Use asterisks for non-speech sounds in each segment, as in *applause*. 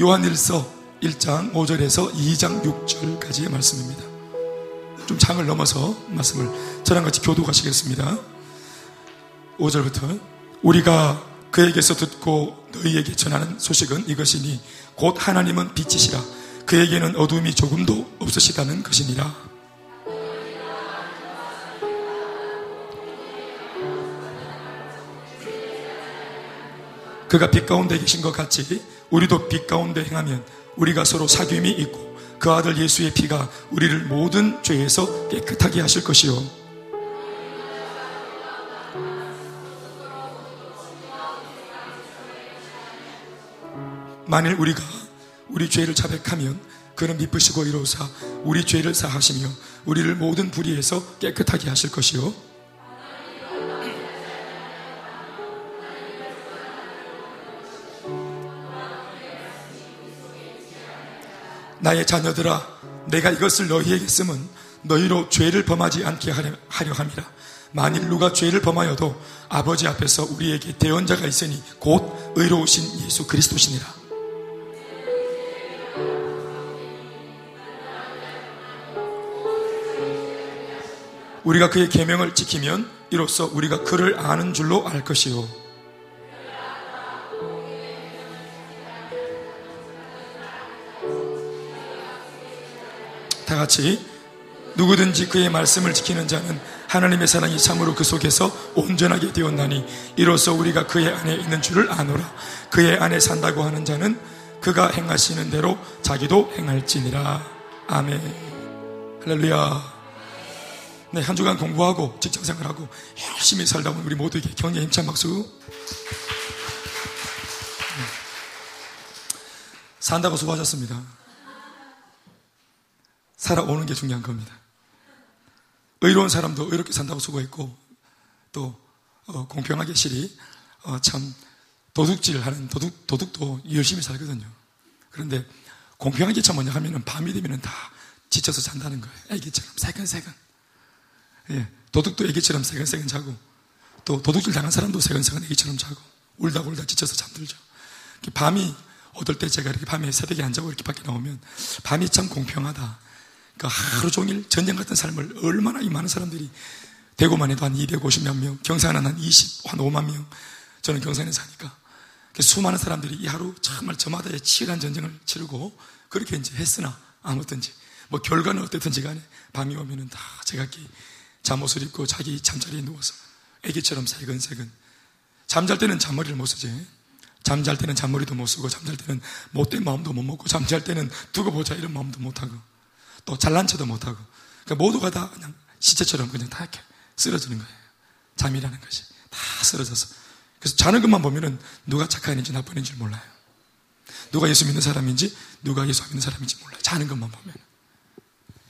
요한일서 1장 5절에서 2장 6절까지의 말씀입니다. 좀 장을 넘어서 말씀을 저랑 같이 교도하시겠습니다. 5절부터 우리가 그에게서 듣고 너희에게 전하는 소식은 이것이니 곧 하나님은 빛이시라 그에게는 어둠이 조금도 없으시다는 것이니라. 그가 빛 가운데 계신 것 같이 우리도 빛 가운데 행하면 우리가 서로 사귐이 있고 그 아들 예수의 피가 우리를 모든 죄에서 깨끗하게 하실 것이요. 만일 우리가 우리 죄를 자백하면 그는 미쁘시고 이로사 우리 죄를 사하시며 우리를 모든 불의에서 깨끗하게 하실 것이요. 나의 자녀들아 내가 이것을 너희에게 쓰면 너희로 죄를 범하지 않게 하려 함이라. 만일 누가 죄를 범하여도 아버지 앞에서 우리에게 대언자가 있으니 곧 의로우신 예수 그리스도시니라. 우리가 그의 계명을 지키면 이로써 우리가 그를 아는 줄로 알 것이요 다 같이 누구든지 그의 말씀을 지키는 자는 하나님의 사랑이 참으로 그 속에서 온전하게 되었나니 이로써 우리가 그의 안에 있는 줄을 아노라. 그의 안에 산다고 하는 자는 그가 행하시는 대로 자기도 행할지니라. 아멘. 할렐루야. 네, 한 주간 공부하고 직장생활하고 열심히 살다 보면 우리 모두에게 격려 힘찬 박수. 네. 산다고 수고하셨습니다 살아오는 게 중요한 겁니다. 의로운 사람도 의롭게 산다고 수고했고 또 어, 공평하게 실이 어, 참 도둑질 하는 도둑, 도둑도 열심히 살거든요. 그런데 공평하게 참 뭐냐 하면은 밤이 되면은 다 지쳐서 잔다는 거예요. 애기처럼 새근새근. 예, 도둑도 애기처럼 새근새근 자고 또 도둑질 당한 사람도 새근새근 애기처럼 자고 울다 울다 지쳐서 잠들죠. 밤이 어떨 때 제가 이렇게 밤에 새벽에 안 자고 이렇게 밖에 나오면 밤이 참 공평하다. 그 하루 종일 전쟁 같은 삶을 얼마나 이 많은 사람들이 대구만 해도 한 250몇 명, 경산은 한 20, 한 5만 명. 저는 경산에 사니까. 수많은 사람들이 이 하루 정말 저마다의 치열한 전쟁을 치르고 그렇게 이제 했으나 아무든지 뭐 결과는 어땠든지 간에 밤이 오면은 다 제각기 잠옷을 입고 자기 잠자리에 누워서 애기처럼 새근새근 잠잘 때는 잠머리를 못 쓰지 잠잘 때는 잠머리도 못 쓰고 잠잘 때는 못된 마음도 못 먹고 잠잘 때는 두고 보자 이런 마음도 못 하고 또 잘난 척도 못하고 그러니까 모두가 다 그냥 시체처럼 그냥 다 이렇게 쓰러지는 거예요. 잠이라는 것이 다 쓰러져서 그래서 자는 것만 보면은 누가 착한 인지 나쁜 인지 몰라요. 누가 예수 믿는 사람인지 누가 예수 안 믿는 사람인지 몰라요. 자는 것만 보면.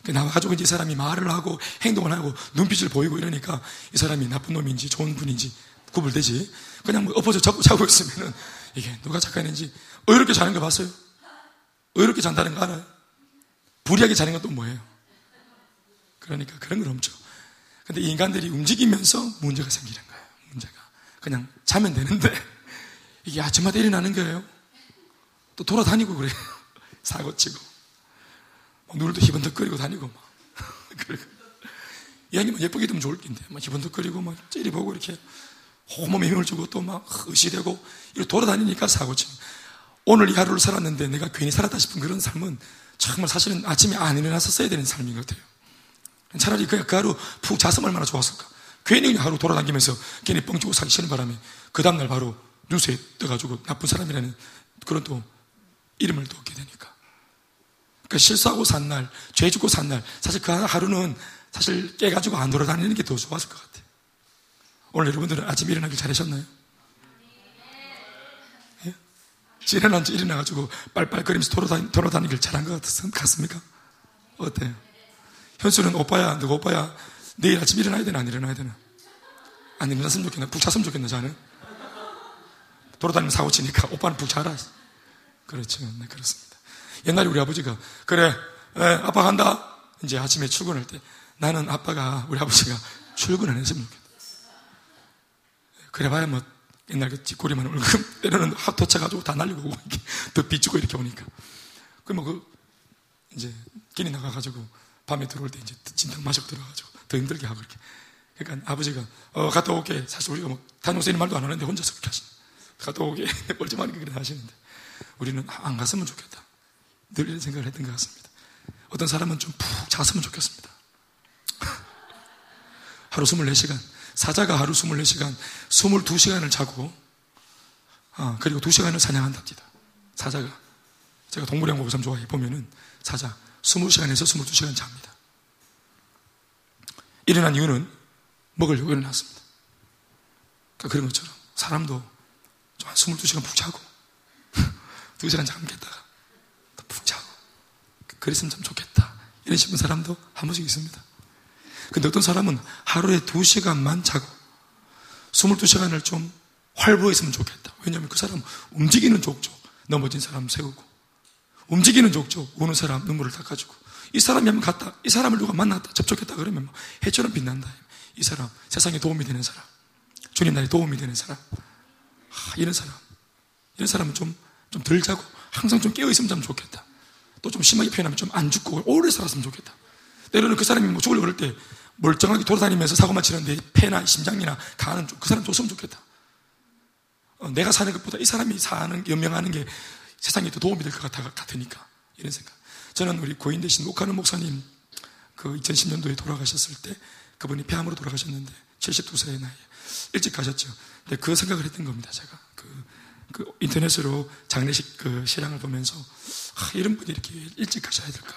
나와가지고 이제 이 사람이 말을 하고 행동을 하고 눈빛을 보이고 이러니까 이 사람이 나쁜 놈인지 좋은 분인지 구분되지. 그냥 뭐 엎어져 자고 자고 있으면은 이게 누가 착한 인지 의롭게 자는 거 봤어요? 의롭게 잔다는 거 알아요? 불리하게 자는 건 또 뭐예요? 그러니까 그런 건 없죠. 근데 인간들이 움직이면서 문제가 생기는 거예요. 문제가. 그냥 자면 되는데 *laughs* 이게 아침마다 일어나는 거예요. 또 돌아다니고 그래요. *laughs* 사고 치고. 눈을또 희번덕거리고 다니고 막. *laughs* 그리고 이야기만 예쁘게 되면 좋을 텐데 막 희번덕거리고 막 찌리보고 이렇게 호몸에 힘을 주고 또 막 의시되고 이렇게 돌아다니니까 사고 치고. 오늘 이 하루를 살았는데 내가 괜히 살았다 싶은 그런 삶은 정말 사실은 아침에 안 일어나서 써야 되는 삶인 것 같아요. 차라리 그, 그 하루 푹 잤으면 얼마나 좋았을까. 괜히 하루 돌아다니면서 괜히 뻥치고 사기 싫은 바람에 그 다음날 바로 뉴스에 떠가지고 나쁜 사람이라는 그런 또 이름을 또 얻게 되니까. 그러니까 실수하고 산 날, 죄 짓고 산 날, 사실 그 하루는 사실 깨가지고 안 돌아다니는 게 더 좋았을 것 같아요. 오늘 여러분들은 아침 일어나길 잘하셨나요? 일어난 지 일어나가지고 빨빨거리면서 돌아다니, 돌아다니길 잘한 것 같습니까? 어때요? 현수는 오빠야, 너가 오빠야, 내일 아침 일어나야 되나, 안 일어나야 되나? 안 일어났으면 좋겠나? 푹 잤으면 좋겠나, 자는? 돌아다니면 사고 치니까 오빠는 푹 자라. 그렇죠. 네, 그렇습니다. 옛날에 우리 아버지가, 그래, 에, 아빠 간다. 이제 아침에 출근할 때, 나는 아빠가, 우리 아버지가 출근 안 했으면 좋겠다. 그래 봐야 뭐, 옛날 그 뒷꼬리만 울금 *laughs* 때로는 확 도쳐가지고 다 날리고 이렇게 *laughs* 더 비추고 이렇게 오니까. 그뭐 그 이제 길이 나가가지고 밤에 들어올 때 이제 진탕 마시고 들어가가지고 더 힘들게 하고 이렇게. 그러니까 아버지가 어 갔다 오게 사실 우리가 뭐 다녀오세요 말도 안 하는데 혼자서 그렇게 하시는. 갔다 오게 멀쩡하게 그래 하시는데 우리는 안 갔으면 좋겠다. 늘 이런 생각을 했던 것 같습니다. 어떤 사람은 좀 푹 잤으면 좋겠습니다. *laughs* 하루 24시간. 사자가 하루 24시간, 22시간을 자고, 어, 그리고 2시간을 사냥한답니다. 사자가. 제가 왕국을 참 좋아해. 보면은, 사자. 20시간에서 22시간 잡니다. 일어난 이유는 먹으려고 일어났습니다. 그러니까 그런 것처럼 사람도 좀한 22시간 푹 자고, *laughs* 2시간 잠겠다가 푹 자고, 그랬으면 참 좋겠다. 이런 싶은 사람도 한 번씩 있습니다. 근데 어떤 사람은 하루에 두 시간만 자고 22시간을 좀 활보했으면 좋겠다. 왜냐하면 그 사람 움직이는 족족 넘어진 사람 세우고 움직이는 족족 우는 사람 눈물을 닦아주고 이 사람이 한번 갔다 이 사람을 누가 만났다 접촉했다 그러면 뭐 해처럼 빛난다. 이 사람 세상에 도움이 되는 사람 주님 나에 도움이 되는 사람 아, 이런 사람 이런 사람은 좀 좀 덜 자고 항상 좀 깨어 있으면 참 좋겠다. 또 좀 심하게 표현하면 좀 안 죽고 오래 살았으면 좋겠다. 때로는 그 사람이 뭐 죽으려고 그럴 때 멀쩡하게 돌아다니면서 사고만 치는데 폐나 심장이나 간은 그 사람 줬으면 좋겠다. 어, 내가 사는 것보다 이 사람이 사는, 연명하는 게 세상에 더 도움이 될 것 같아, 같으니까. 이런 생각. 저는 우리 고인 되신 옥하는 목사님 그 2010년도에 돌아가셨을 때 그분이 폐암으로 돌아가셨는데 72세의 나이에 일찍 가셨죠. 근데 그 생각을 했던 겁니다, 제가. 그, 그 인터넷으로 장례식 그 실황을 보면서 아, 이런 분이 이렇게 일찍 가셔야 될까.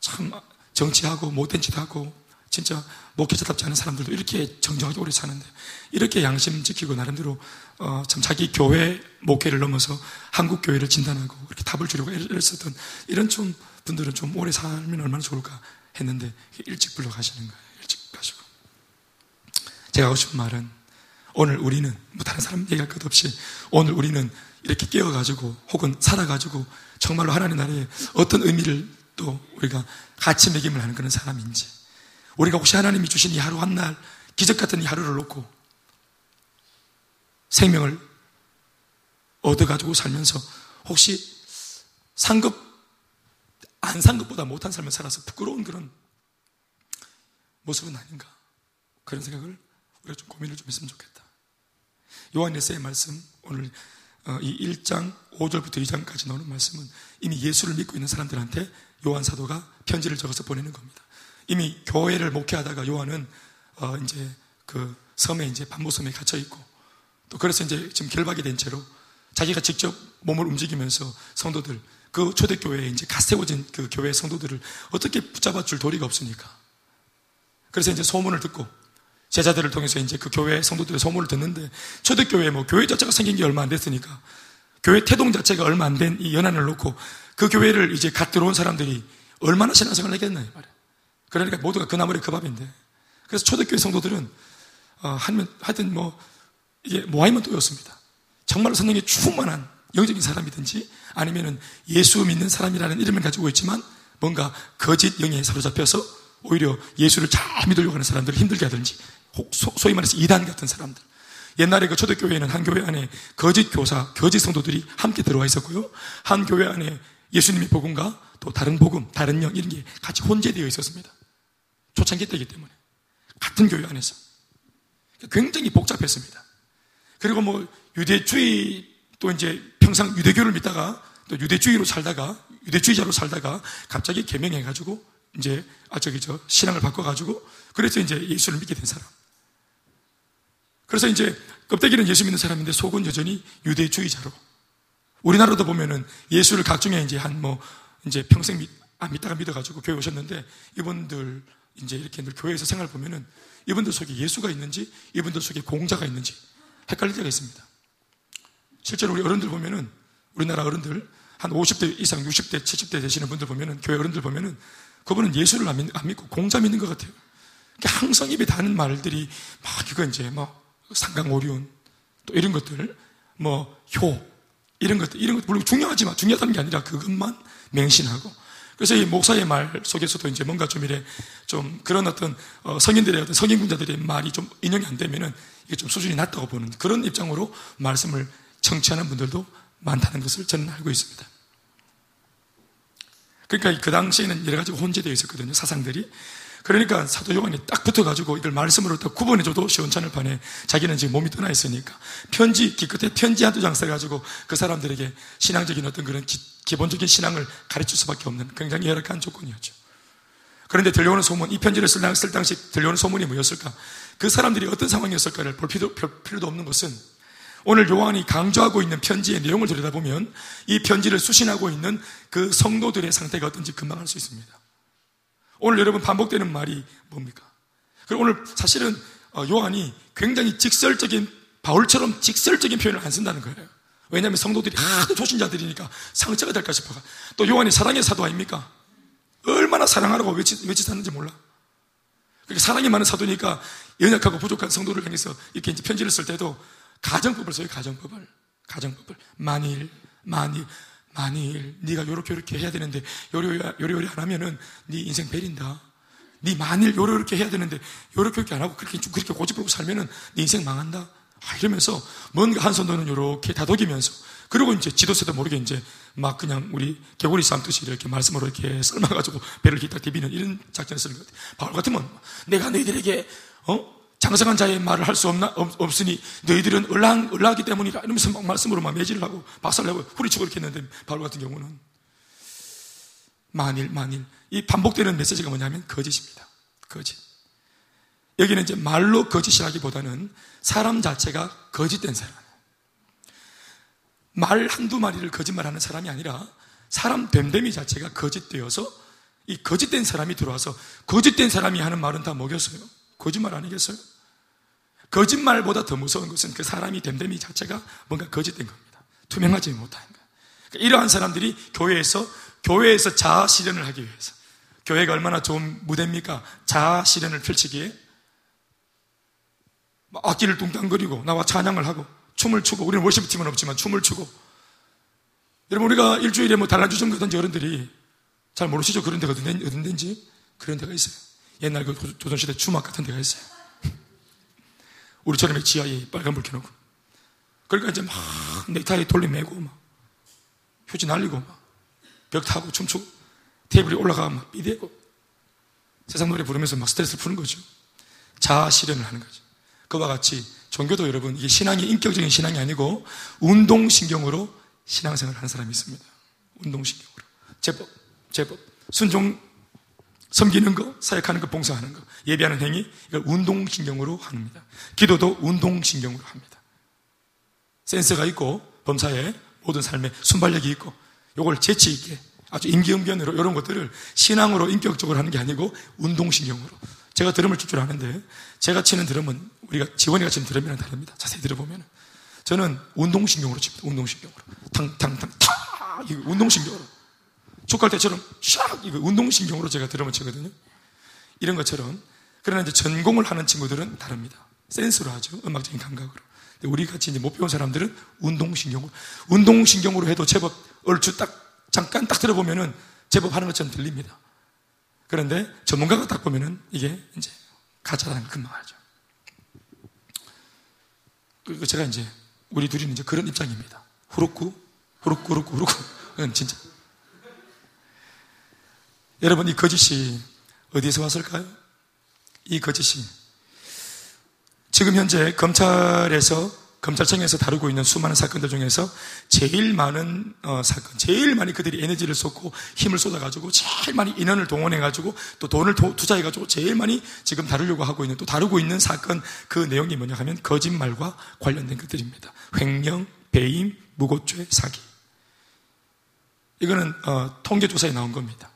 참 정치하고 못된 짓 하고 진짜 목회자답지 않은 사람들도 이렇게 정정하게 오래 사는데 이렇게 양심 지키고 나름대로 어, 참 자기 교회 목회를 넘어서 한국 교회를 진단하고 이렇게 답을 주려고 애를 썼던 이런 좀 분들은 좀 오래 살면 얼마나 좋을까 했는데 일찍 불러가시는 거예요. 일찍 가시고 제가 하고 싶은 말은 오늘 우리는 뭐 다른 사람 얘기할 것 없이 오늘 우리는 이렇게 깨어가지고 혹은 살아가지고 정말로 하나님 나라에 어떤 의미를 또 우리가 가치 매김을 하는 그런 사람인지 우리가 혹시 하나님이 주신 이 하루 한 날 기적 같은 이 하루를 놓고 생명을 얻어가지고 살면서 혹시 상급 안 산 것보다 못한 삶을 살아서 부끄러운 그런 모습은 아닌가? 그런 생각을 우리가 좀 고민을 좀 했으면 좋겠다. 요한에서의 말씀 오늘 어, 이 1장 5절부터 2장까지 나오는 말씀은 이미 예수를 믿고 있는 사람들한테 요한 사도가 편지를 적어서 보내는 겁니다. 이미 교회를 목회하다가 요한은 어 이제 그 섬에 이제 반모섬에 갇혀 있고 또 그래서 이제 지금 결박이 된 채로 자기가 직접 몸을 움직이면서 성도들 그 초대교회에 이제 갓 세워진 그 교회 성도들을 어떻게 붙잡아 줄 도리가 없으니까. 그래서 이제 소문을 듣고 제자들을 통해서 이제 그 교회 성도들의 소문을 듣는데 초대교회 뭐 교회 자체가 생긴 게 얼마 안 됐으니까 교회 태동 자체가 얼마 안 된 이 연안을 놓고 그 교회를 이제 갓 들어온 사람들이 얼마나 신앙생활을 하겠나 말이야. 그러니까 모두가 그 나물의 그 밥인데. 그래서 초대교회 성도들은 어, 하면 하여튼 뭐 이게 모아이면 또였습니다. 정말로 성령에 충만한 영적인 사람이든지 아니면은 예수 믿는 사람이라는 이름을 가지고 있지만 뭔가 거짓 영에 사로잡혀서 오히려 예수를 잘 믿으려고 하는 사람들을 힘들게 하든지 소위 말해서 이단 같은 사람들 옛날에 그 초대교회에는 한 교회 안에 거짓 교사, 거짓 성도들이 함께 들어와 있었고요. 한 교회 안에 예수님의 복음과 또 다른 복음, 다른 영 이런 게 같이 혼재되어 있었습니다. 초창기 때이기 때문에 같은 교회 안에서 굉장히 복잡했습니다. 그리고 뭐 유대주의 또 이제 평상 유대교를 믿다가 또 유대주의로 살다가 유대주의자로 살다가 갑자기 개명해가지고 이제 아 저기 저 신앙을 바꿔가지고 그래서 이제 예수를 믿게 된 사람. 그래서 이제 껍데기는 예수 믿는 사람인데 속은 여전히 유대주의자로. 우리나라도 보면은 예수를 각종의 이제 한 뭐 이제 평생 믿, 안 믿다가 믿어가지고 교회 오셨는데 이분들 이제 이렇게 늘 교회에서 생활 보면은 이분들 속에 예수가 있는지 이분들 속에 공자가 있는지 헷갈릴 때가 있습니다. 실제로 우리 어른들 보면은 우리나라 어른들 한 50대 이상 60대 70대 되시는 분들 보면은 교회 어른들 보면은 그분은 예수를 안, 믿, 안 믿고 공자 믿는 것 같아요. 그러니까 항상 입에 닿는 말들이 막 이거 이제 뭐 상강오륜 또 이런 것들 뭐 효 이런 것들 이런 것 물론 중요하지만 중요하다는 게 아니라 그것만 맹신하고 그래서 이 목사의 말 속에서도 이제 뭔가 좀 이래 좀 그런 어떤 어, 성인들의 어떤 성인군자들의 말이 좀 인용이 안 되면은 이게 좀 수준이 낮다고 보는 그런 입장으로 말씀을 청취하는 분들도 많다는 것을 저는 알고 있습니다. 그러니까 그 당시에는 여러 가지 혼재되어 있었거든요, 사상들이. 그러니까 사도 요한이 딱 붙어가지고 이걸 말씀으로 딱 구분해줘도 시원찮을 판에 자기는 지금 몸이 떠나 있으니까 편지, 기껏해 편지 한두 장 써가지고 그 사람들에게 신앙적인 어떤 그런 기, 본적인 신앙을 가르칠 수밖에 없는 굉장히 열악한 조건이었죠. 그런데 들려오는 소문, 이 편지를 쓸, 쓸 당시 들려오는 소문이 뭐였을까? 그 사람들이 어떤 상황이었을까를 볼 필요, 볼 필요도 없는 것은 오늘 요한이 강조하고 있는 편지의 내용을 들여다보면 이 편지를 수신하고 있는 그 성도들의 상태가 어떤지 금방 알 수 있습니다. 오늘 여러분 반복되는 말이 뭡니까? 그리고 오늘 사실은 어, 요한이 굉장히 직설적인 바울처럼 직설적인 표현을 안 쓴다는 거예요. 왜냐하면 성도들이 하도 조신자들이니까 상처가 될까 싶어가. 또 요한이 사랑의 사도 아닙니까? 얼마나 사랑하라고 외치, 외치 사는지 몰라. 그러니까 사랑이 많은 사도니까 연약하고 부족한 성도를 향해서 이렇게 이제 편지를 쓸 때도 가정법을 써요, 가정법을. 가정법을. 만일, 만일, 만일 네가 요렇게 요렇게 해야 되는데 요리 요리 요리 안 하면은 네 인생 베린다. 네 만일 요렇게 해야 되는데 요렇게 요렇게 안 하고 그렇게 그렇게 고집부리고 살면은 네 인생 망한다. 아, 이러면서 뭔가 한 손으로는 요렇게 다독이면서 그리고 이제 지도세도 모르게 이제 막 그냥 우리 개구리 삶듯이 이렇게 말씀으로 이렇게 삶아가지고 배를 기딱 디비는 이런 작전을 쓰는 것 같아요. 바울 같으면 내가 너희들에게 어? 장성한 자의 말을 할 수 없나, 없, 으니 너희들은 을랑, 을라기 때문이라 이러면서 막 말씀으로 막 매질을 하고 박살내고 후리치고 이렇게 했는데 바울 같은 경우는 만일, 만일. 이 반복되는 메시지가 뭐냐면 거짓입니다. 거짓. 여기는 이제 말로 거짓이라기보다는 사람 자체가 거짓된 사람. 말 한두 마리를 거짓말하는 사람이 아니라 사람 됨됨이 자체가 거짓되어서 이 거짓된 사람이 들어와서 거짓된 사람이 하는 말은 다 먹였어요. 거짓말 아니겠어요? 거짓말보다 더 무서운 것은 그 사람이 됨됨이 자체가 뭔가 거짓된 겁니다. 투명하지 못한 거. 그러니까 이러한 사람들이 교회에서 교회에서 자아 실현을 하기 위해서 교회가 얼마나 좋은 무대입니까? 자아 실현을 펼치기에 악기를 뚱땅거리고 나와 찬양을 하고 춤을 추고 우리는 월십팀은 없지만 춤을 추고 여러분 우리가 일주일에 뭐 달라주점 가든지 어른들이 잘 모르시죠? 그런 데가 데인지 그런 데가 있어요. 옛날 그 조선시대 주막 같은 데가 있어요. 우리처럼 지하에 빨간 불 켜놓고. 그러니까 이제 막 넥타이 돌리 매고 막 휴지 날리고 막 벽 타고 춤추고 테이블에 올라가 막 삐대고 세상 노래 부르면서 막 스트레스를 푸는 거죠. 자아 실현을 하는 거죠. 그와 같이 종교도 여러분 이게 신앙이 인격적인 신앙이 아니고 운동신경으로 신앙생활을 하는 사람이 있습니다. 운동신경으로. 제법, 제법. 순종 섬기는 거, 사역하는 거, 봉사하는 거, 예배하는 행위, 이걸 운동신경으로 합니다. 기도도 운동신경으로 합니다. 센스가 있고, 범사에 모든 삶에 순발력이 있고, 요걸 재치있게, 아주 임기응변으로 이런 것들을 신앙으로 인격적으로 하는 게 아니고, 운동신경으로. 제가 드럼을 칠 줄 아는데, 제가 치는 드럼은, 우리가 지원이가 치는 드럼이랑 다릅니다. 자세히 들어보면. 저는 운동신경으로 칩니다. 운동신경으로. 탕, 탕, 탕, 타! 이거 운동신경으로. 족갈 때처럼 샥 이거 운동신경으로 제가 드럼을 치거든요. 이런 것처럼 그러나 이제 전공을 하는 친구들은 다릅니다. 센스로 하죠. 음악적인 감각으로. 우리 같이 이제 못 배운 사람들은 운동신경으로 운동신경으로 해도 제법 얼추 딱 잠깐 딱 들어보면은 제법 하는 것처럼 들립니다. 그런데 전문가가 딱 보면은 이게 이제 가짜라는 걸 금방 알죠. 그리고 제가 이제 우리 둘이는 이제 그런 입장입니다. 후루쿠, 후루쿠, 후루쿠, 후루쿠. 응, 진짜. 여러분, 이 거짓이 어디서 왔을까요? 이 거짓이 지금 현재 검찰에서 검찰청에서 다루고 있는 수많은 사건들 중에서 제일 많은 어, 사건, 제일 많이 그들이 에너지를 쏟고 힘을 쏟아가지고 제일 많이 인원을 동원해가지고 또 돈을 도, 투자해가지고 제일 많이 지금 다루려고 하고 있는 또 다루고 있는 사건 그 내용이 뭐냐 하면 거짓말과 관련된 것들입니다. 횡령, 배임, 무고죄, 사기. 이거는 어, 통계조사에 나온 겁니다.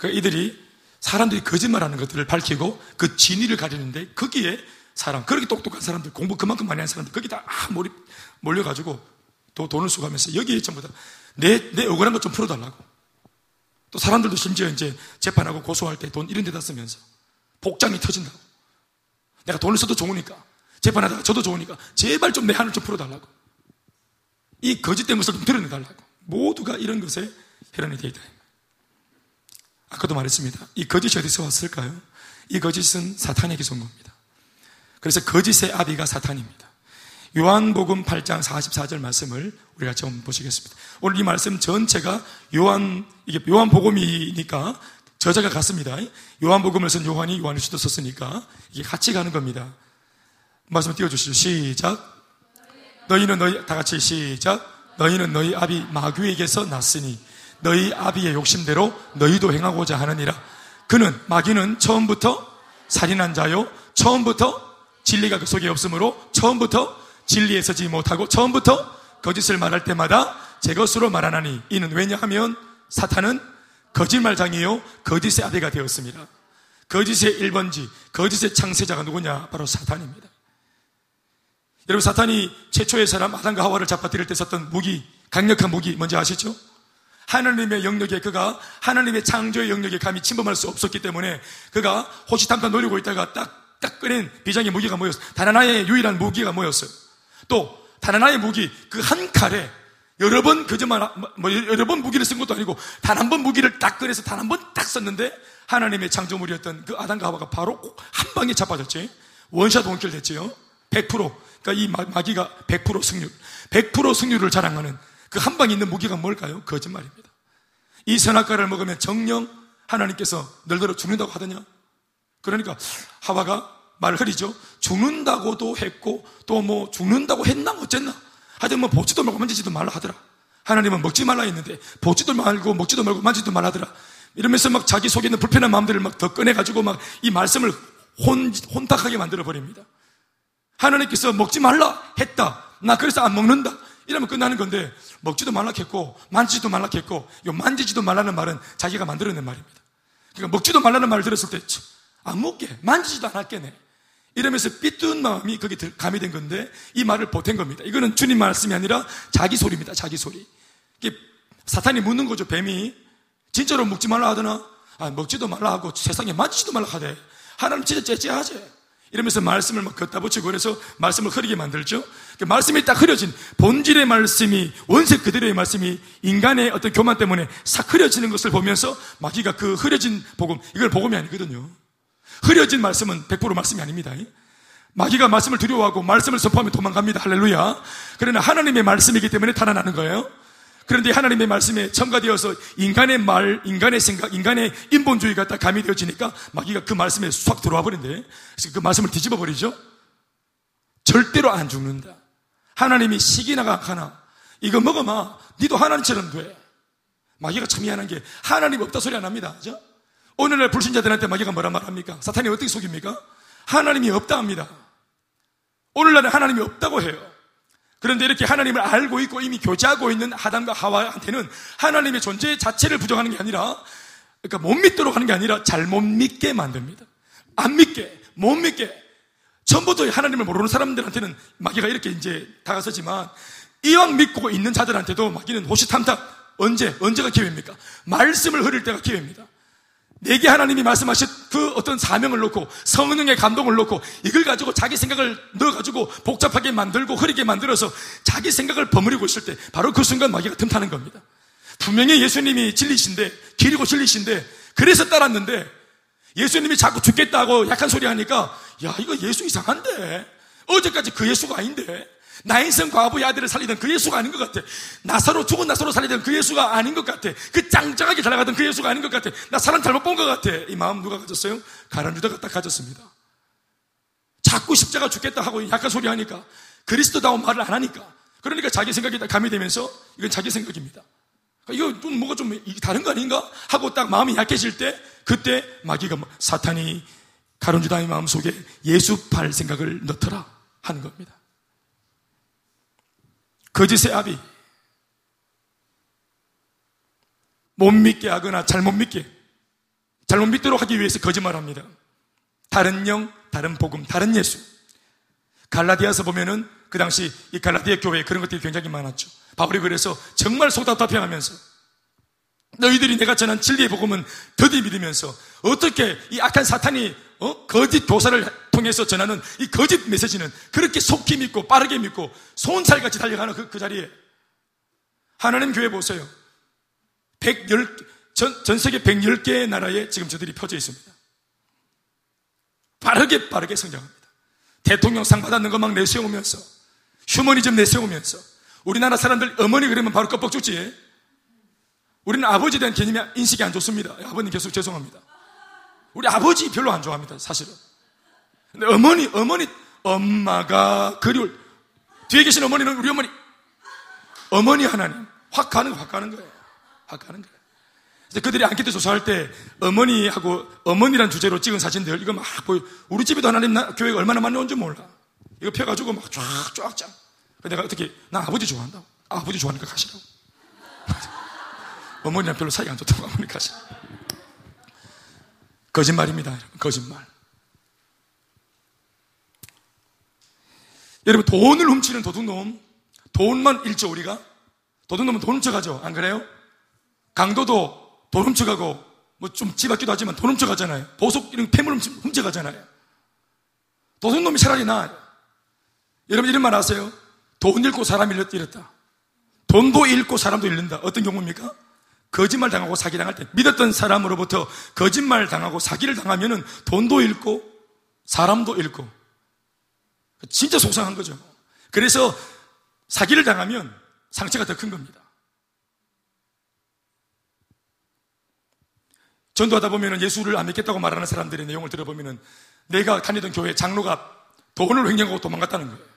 그 이들이 사람들이 거짓말하는 것들을 밝히고 그 진위를 가리는데 거기에 사람, 그렇게 똑똑한 사람들, 공부 그만큼 많이 한 사람들, 거기다 아, 몰입, 몰려가지고 또 돈을 수고하면서 여기에 전부 다 내, 내 억울한 것 좀 풀어달라고. 또 사람들도 심지어 이제 재판하고 고소할 때 돈 이런 데다 쓰면서 복장이 터진다고. 내가 돈을 써도 좋으니까. 재판하다가 저도 좋으니까. 제발 좀 내 한을 좀 풀어달라고. 이 거짓된 것을 좀 드러내달라고. 모두가 이런 것에 혈안이 되어 있다. 아까도 말했습니다. 이 거짓이 어디서 왔을까요? 이 거짓은 사탄에게서 온 겁니다. 그래서 거짓의 아비가 사탄입니다. 요한복음 8장 44절 말씀을 우리가 좀 보시겠습니다. 오늘 이 말씀 전체가 요한, 이게 요한복음이니까 저자가 같습니다. 요한복음을 쓴 요한이 요한을 수도 썼으니까 이게 같이 가는 겁니다. 말씀 띄워주시죠. 시작. 너희는 너희, 다 같이 시작. 너희는 너희 아비 마귀에게서 났으니 너희 아비의 욕심대로 너희도 행하고자 하느니라. 그는, 마귀는 처음부터 살인한 자요. 처음부터 진리가 그 속에 없으므로 처음부터 진리에 서지 못하고 처음부터 거짓을 말할 때마다 제 것으로 말하나니 이는 왜냐하면 사탄은 거짓말장이요 거짓의 아비가 되었습니다. 거짓의 1번지, 거짓의 창세자가 누구냐? 바로 사탄입니다. 여러분 사탄이 최초의 사람 아담과 하와를 잡아들일 때 썼던 무기, 강력한 무기 뭔지 아시죠? 하나님의 영역에 그가 하나님의 창조의 영역에 감히 침범할 수 없었기 때문에 그가 호시탐탐 노리고 있다가 딱, 딱 꺼낸 비장의 무기가 뭐였어요? 단 하나의 유일한 무기가 뭐였어요? 또, 단 하나의 무기, 그 한 칼에 여러 번 그저만, 뭐, 여러 번 무기를 쓴 것도 아니고 단 한 번 무기를 딱 꺼내서 단 한 번 딱 썼는데 하나님의 창조물이었던 그 아담과 하와가 바로 한 방에 잡아졌지. 원샷 원킬 됐지요. 100%. 그러니까 이 마귀가 100% 승률. 100% 승률을 자랑하는 그 한 방에 있는 무기가 뭘까요? 거짓말입니다. 이 선악과를 먹으면 정령 하나님께서 널더러 죽는다고 하더냐? 그러니까 하와가 말을 흐리죠. 죽는다고도 했고 또 뭐 죽는다고 했나 어쨌나. 하여튼 뭐 보지도 말고 만지지도 말라 하더라. 하나님은 먹지 말라 했는데 보지도 말고 먹지도 말고 만지도 말라 하더라. 이러면서 막 자기 속에 있는 불편한 마음들을 막 더 꺼내가지고 막 이 말씀을 혼, 혼탁하게 만들어 버립니다. 하나님께서 먹지 말라 했다. 나 그래서 안 먹는다. 이러면 끝나는 건데 먹지도 말라 했고 만지지도 말라 했고 요 만지지도 말라는 말은 자기가 만들어낸 말입니다. 그러니까 먹지도 말라는 말을 들었을 때 안 먹게 만지지도 않았겠네. 이러면서 삐뚤은 마음이 거기 가미된 건데 이 말을 보탠 겁니다. 이거는 주님 말씀이 아니라 자기 소리입니다. 자기 소리. 사탄이 묻는 거죠. 뱀이 진짜로 먹지 말라 하더나 아, 먹지도 말라 하고 세상에 만지지도 말라 하대. 하나님 진짜 째째하지. 이러면서 말씀을 막 걷다 붙이고 그래서 말씀을 흐리게 만들죠. 그 말씀이 딱 흐려진 본질의 말씀이 원색 그대로의 말씀이 인간의 어떤 교만 때문에 싹 흐려지는 것을 보면서 마귀가 그 흐려진 복음 이걸 복음이 아니거든요. 흐려진 말씀은 100% 말씀이 아닙니다. 마귀가 말씀을 두려워하고 말씀을 선포하면 도망갑니다. 할렐루야. 그러나 하나님의 말씀이기 때문에 달아나는 거예요. 그런데 하나님의 말씀에 첨가되어서 인간의 말, 인간의 생각, 인간의 인본주의가 딱 가미되어지니까 마귀가 그 말씀에 쑥 들어와 버린대. 그래서 그 말씀을 뒤집어 버리죠. 절대로 안 죽는다. 하나님이 시기나가 하나. 이거 먹어마. 니도 하나님처럼 돼. 마귀가 참 미안한 게 하나님 없다 소리 안 합니다. 그죠? 오늘날 불신자들한테 마귀가 뭐라 말합니까? 사탄이 어떻게 속입니까? 하나님이 없다 합니다. 오늘날은 하나님이 없다고 해요. 그런데 이렇게 하나님을 알고 있고 이미 교제하고 있는 하담과 하와한테는 하나님의 존재 자체를 부정하는 게 아니라 그러니까 못 믿도록 하는 게 아니라 잘못 믿게 만듭니다. 안 믿게, 못 믿게. 전부터 하나님을 모르는 사람들한테는 마귀가 이렇게 이제 다가서지만 이왕 믿고 있는 자들한테도 마귀는 호시탐탁 언제, 언제가 기회입니까? 말씀을 흐릴 때가 기회입니다. 내게 하나님이 말씀하신 그 어떤 사명을 놓고 성능의 감동을 놓고 이걸 가지고 자기 생각을 넣어가지고 복잡하게 만들고 흐리게 만들어서 자기 생각을 버무리고 있을 때 바로 그 순간 마귀가 틈타는 겁니다. 분명히 예수님이 진리신데 길이고 진리신데 그래서 따랐는데 예수님이 자꾸 죽겠다고 약한 소리 하니까 야 이거 예수 이상한데 어제까지 그 예수가 아닌데 나인성 과부의 아들을 살리던 그 예수가 아닌 것 같아. 나사로 죽은 나사로 살리던 그 예수가 아닌 것 같아. 그 짱짱하게 달려가던 그 예수가 아닌 것 같아. 나 사람 잘못 본 것 같아. 이 마음 누가 가졌어요? 가람유다가 딱 가졌습니다. 자꾸 십자가 죽겠다 하고 약간 소리 하니까 그리스도다운 말을 안 하니까 그러니까 자기 생각이 다 가미되면서 이건 자기 생각입니다. 그러니까 이거 좀 뭐가 좀 다른 거 아닌가 하고 딱 마음이 약해질 때 그때 마귀가 뭐 사탄이 가론주다의 마음속에 예수 팔 생각을 넣더라 하는 겁니다. 거짓의 아비. 못 믿게 하거나 잘못 믿게, 잘못 믿도록 하기 위해서 거짓말합니다. 다른 영, 다른 복음, 다른 예수. 갈라디아서 보면은 그 당시 이 갈라디아 교회에 그런 것들이 굉장히 많았죠. 바울이 그래서 정말 속답답해하면서 너희들이 내가 전한 진리의 복음은 더디 믿으면서 어떻게 이 악한 사탄이 어? 거짓 교사를 통해서 전하는 이 거짓 메시지는 그렇게 속히 믿고 빠르게 믿고 손살같이 달려가는 그, 그 자리에 하나님 교회 보세요. 110, 전, 전 세계 110개의 나라에 지금 저들이 퍼져 있습니다. 빠르게 빠르게 성장합니다. 대통령 상 받았는 것만 내세우면서 휴머니즘 내세우면서 우리나라 사람들 어머니 그러면 바로 껍벅 죽지. 우리는 아버지에 대한 개념이 인식이 안 좋습니다. 아버님 계속 죄송합니다. 우리 아버지 별로 안 좋아합니다, 사실은. 근데 어머니, 어머니, 엄마가 그리울. 뒤에 계신 어머니는 우리 어머니. 어머니 하나님. 확 가는, 확 가는 거예요. 확 가는 거예요. 그래서 그들이 안케트 조사할 때 어머니하고 어머니란 주제로 찍은 사진들 이거 막 보여. 우리 집에도 하나님 나, 교회가 얼마나 많이 온줄 몰라. 이거 펴가지고 막 쫙쫙 쫙. 내가 어떻게 나 아버지 좋아한다. 아, 버지 좋아하니까 가시라고. *laughs* 어머니랑 별로 사이가 안 좋다고 어머니 가시. 거짓말입니다. 거짓말. 여러분 돈을 훔치는 도둑놈 돈만 잃죠 우리가? 도둑놈은 돈 훔쳐가죠 안 그래요? 강도도 돈 훔쳐가고 뭐 좀 집앞기도 하지만 돈 훔쳐가잖아요. 보석 이런 폐물 훔쳐가잖아요. 도둑놈이 차라리 나 여러분 이런 말 아세요? 돈 잃고 사람 잃었다. 돈도 잃고 사람도 잃는다. 어떤 경우입니까? 거짓말 당하고 사기 당할 때. 믿었던 사람으로부터 거짓말 당하고 사기를 당하면은 돈도 잃고 사람도 잃고 진짜 속상한 거죠. 그래서 사기를 당하면 상처가 더 큰 겁니다. 전도하다 보면 예수를 안 믿겠다고 말하는 사람들의 내용을 들어보면 내가 다니던 교회 장로가 돈을 횡령하고 도망갔다는 거예요.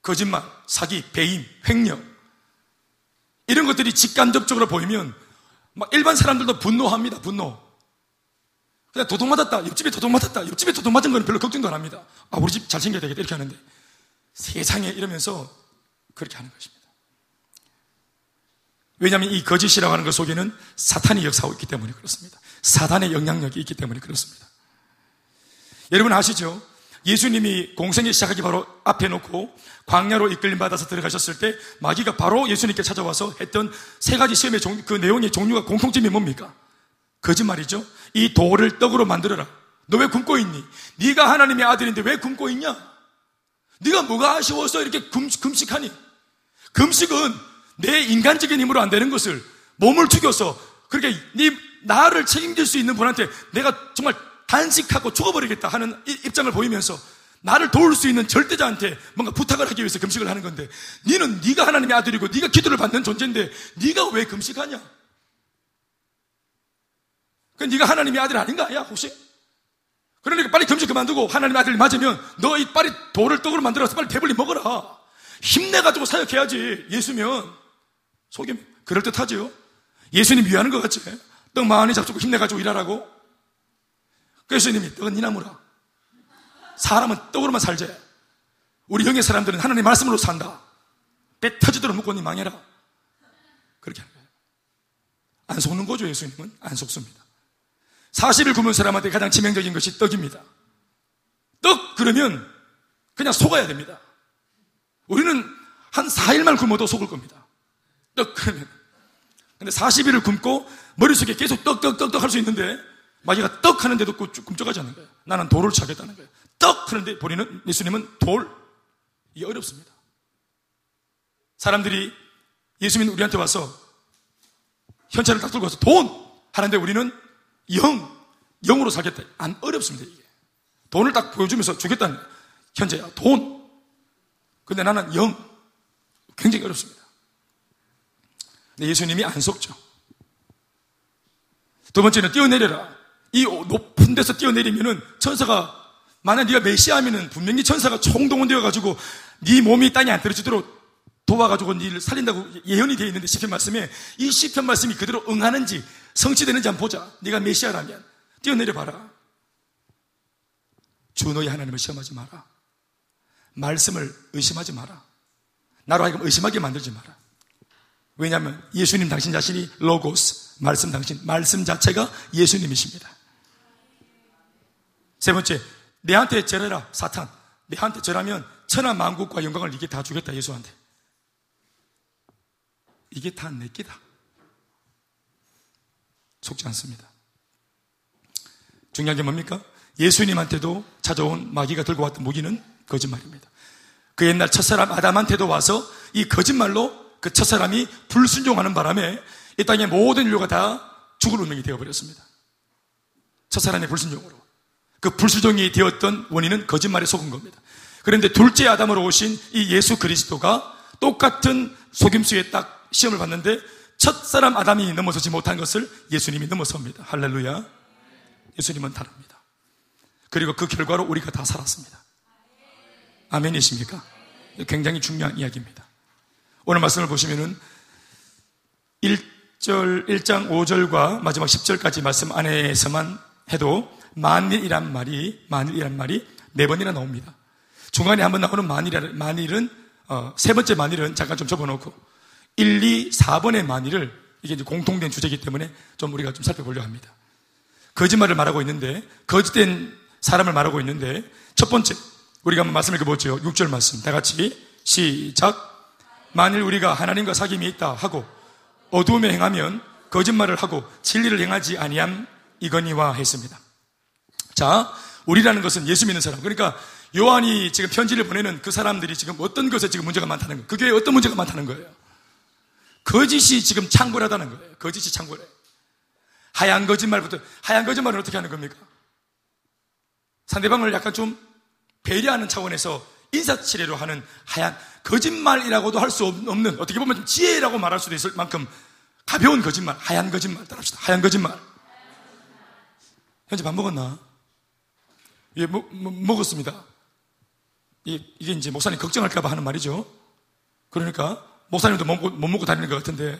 거짓말, 사기, 배임, 횡령. 이런 것들이 직간접적으로 보이면 막 일반 사람들도 분노합니다. 분노. 그냥 도둑 맞았다. 옆집에 도둑 맞았다. 옆집에 도둑 맞은 건 별로 걱정도 안 합니다. 아, 우리 집 잘 챙겨야 되겠다. 이렇게 하는데 세상에 이러면서 그렇게 하는 것입니다. 왜냐하면 이 거짓이라고 하는 것 속에는 사탄이 역사하고 있기 때문에 그렇습니다. 사단의 영향력이 있기 때문에 그렇습니다. 여러분 아시죠? 예수님이 공생에 시작하기 바로 앞에 놓고 광야로 이끌림 받아서 들어가셨을 때 마귀가 바로 예수님께 찾아와서 했던 세 가지 시험의 종, 그 내용의 종류가 공통점이 뭡니까? 거짓말이죠. 이 돌을 떡으로 만들어라. 너 왜 굶고 있니? 네가 하나님의 아들인데 왜 굶고 있냐? 네가 뭐가 아쉬워서 이렇게 금, 금식하니? 금식은 내 인간적인 힘으로 안 되는 것을 몸을 죽여서 그렇게 네 나를 책임질 수 있는 분한테 내가 정말 단식하고 죽어버리겠다 하는 입장을 보이면서 나를 도울 수 있는 절대자한테 뭔가 부탁을 하기 위해서 금식을 하는 건데 너는 네가 하나님의 아들이고 네가 기도를 받는 존재인데 네가 왜 금식하냐? 그 네가 하나님의 아들 아닌가? 야 혹시? 그러니까 빨리 금식 그만두고 하나님의 아들을 맞으면 너 이 빨리 돌을 떡으로 만들어서 빨리 배불리 먹어라. 힘내가지고 사역해야지. 예수면 속이 그럴듯하죠. 예수님 위하는 것 같지? 떡 많이 잡수고 힘내가지고 일하라고. 그래서 예수님이 떡은 니나무라. 사람은 떡으로만 살지. 우리 영의 사람들은 하나님 말씀으로 산다. 배 터지도록 묶고 니 망해라. 그렇게 하는 거예요. 안 속는 거죠, 예수님은? 안 속습니다. 40일 굶은 사람한테 가장 치명적인 것이 떡입니다. 떡 그러면 그냥 속아야 됩니다. 우리는 한 4일만 굶어도 속을 겁니다. 떡 그러면. 근데 40일을 굶고 머릿속에 계속 떡떡떡떡 할 수 있는데 마귀가 떡 하는데도 꿈쩍하지 않는 거예요. 나는 돌을 차겠다는 거예요. 떡 하는데 보리는 예수님은 돌. 이게 어렵습니다. 사람들이 예수님 우리한테 와서 현찰을 딱 들고 와서 돈 하는데 우리는 영, 영으로 살겠다. 안 어렵습니다, 이게. 돈을 딱 보여주면서 주겠다는 현재야. 돈. 근데 나는 영. 굉장히 어렵습니다. 근데 예수님이 안 속죠. 두 번째는 뛰어내려라. 이 높은 데서 뛰어내리면은 천사가 만약 네가 메시아면은 분명히 천사가 총동원되어 가지고 네 몸이 땅에 안 떨어지도록 도와가지고 네를 살린다고 예언이 되어 있는데 시편 말씀에 이 시편 말씀이 그대로 응하는지 성취되는지 한번 보자. 네가 메시아라면 뛰어내려 봐라. 주 너희 하나님을 시험하지 마라. 말씀을 의심하지 마라. 나로 하여금 의심하게 만들지 마라. 왜냐하면 예수님 당신 자신이 로고스, 말씀 당신, 말씀 자체가 예수님이십니다. 세 번째, 내한테 절해라, 사탄. 내한테 절하면 천하 만국과 영광을 이게 다 주겠다, 예수한테. 이게 다 내 끼다. 속지 않습니다. 중요한 게 뭡니까? 예수님한테도 찾아온 마귀가 들고 왔던 무기는 거짓말입니다. 그 옛날 첫사람 아담한테도 와서 이 거짓말로 그 첫사람이 불순종하는 바람에 이 땅의 모든 인류가 다 죽을 운명이 되어버렸습니다. 첫사람의 불순종으로. 그 불수종이 되었던 원인은 거짓말에 속은 겁니다. 그런데 둘째 아담으로 오신 이 예수 그리스도가 똑같은 속임수에 딱 시험을 봤는데 첫 사람 아담이 넘어서지 못한 것을 예수님이 넘어섭니다. 할렐루야. 예수님은 다릅니다. 그리고 그 결과로 우리가 다 살았습니다. 아멘이십니까? 굉장히 중요한 이야기입니다. 오늘 말씀을 보시면은 1절, 1장 5절과 마지막 10절까지 말씀 안에서만 해도 만일이란 말이, 만일이란 말이 네 번이나 나옵니다. 중간에 한 번 나오는 만일, 만일은, 어, 세 번째 만일은 잠깐 좀 접어놓고 1, 2, 4번의 만일을 이게 이제 공통된 주제이기 때문에 좀 우리가 좀 살펴보려고 합니다. 거짓말을 말하고 있는데, 거짓된 사람을 말하고 있는데, 첫 번째, 우리가 한번 말씀을 읽어보죠. 6절 말씀. 다 같이 시작. 만일 우리가 하나님과 사귐이 있다 하고 어두움에 행하면 거짓말을 하고 진리를 행하지 아니함 이거니와 했습니다. 자, 우리라는 것은 예수 믿는 사람. 그러니까 요한이 지금 편지를 보내는 그 사람들이 지금 어떤 것에 지금 문제가 많다는 거예요. 그게 어떤 문제가 많다는 거예요. 거짓이 지금 창궐하다는 거예요. 거짓이 창궐해. 하얀 거짓말부터, 하얀 거짓말은 어떻게 하는 겁니까? 상대방을 약간 좀 배려하는 차원에서 인사치레로 하는 하얀 거짓말이라고도 할 수 없는 어떻게 보면 지혜라고 말할 수도 있을 만큼 가벼운 거짓말, 하얀 거짓말 따라합시다. 하얀 거짓말. 현재 밥 먹었나? 예, 먹, 먹었습니다. 이, 게 이제 목사님 걱정할까봐 하는 말이죠. 그러니까 목사님도 못, 못 먹고 다니는 것 같은데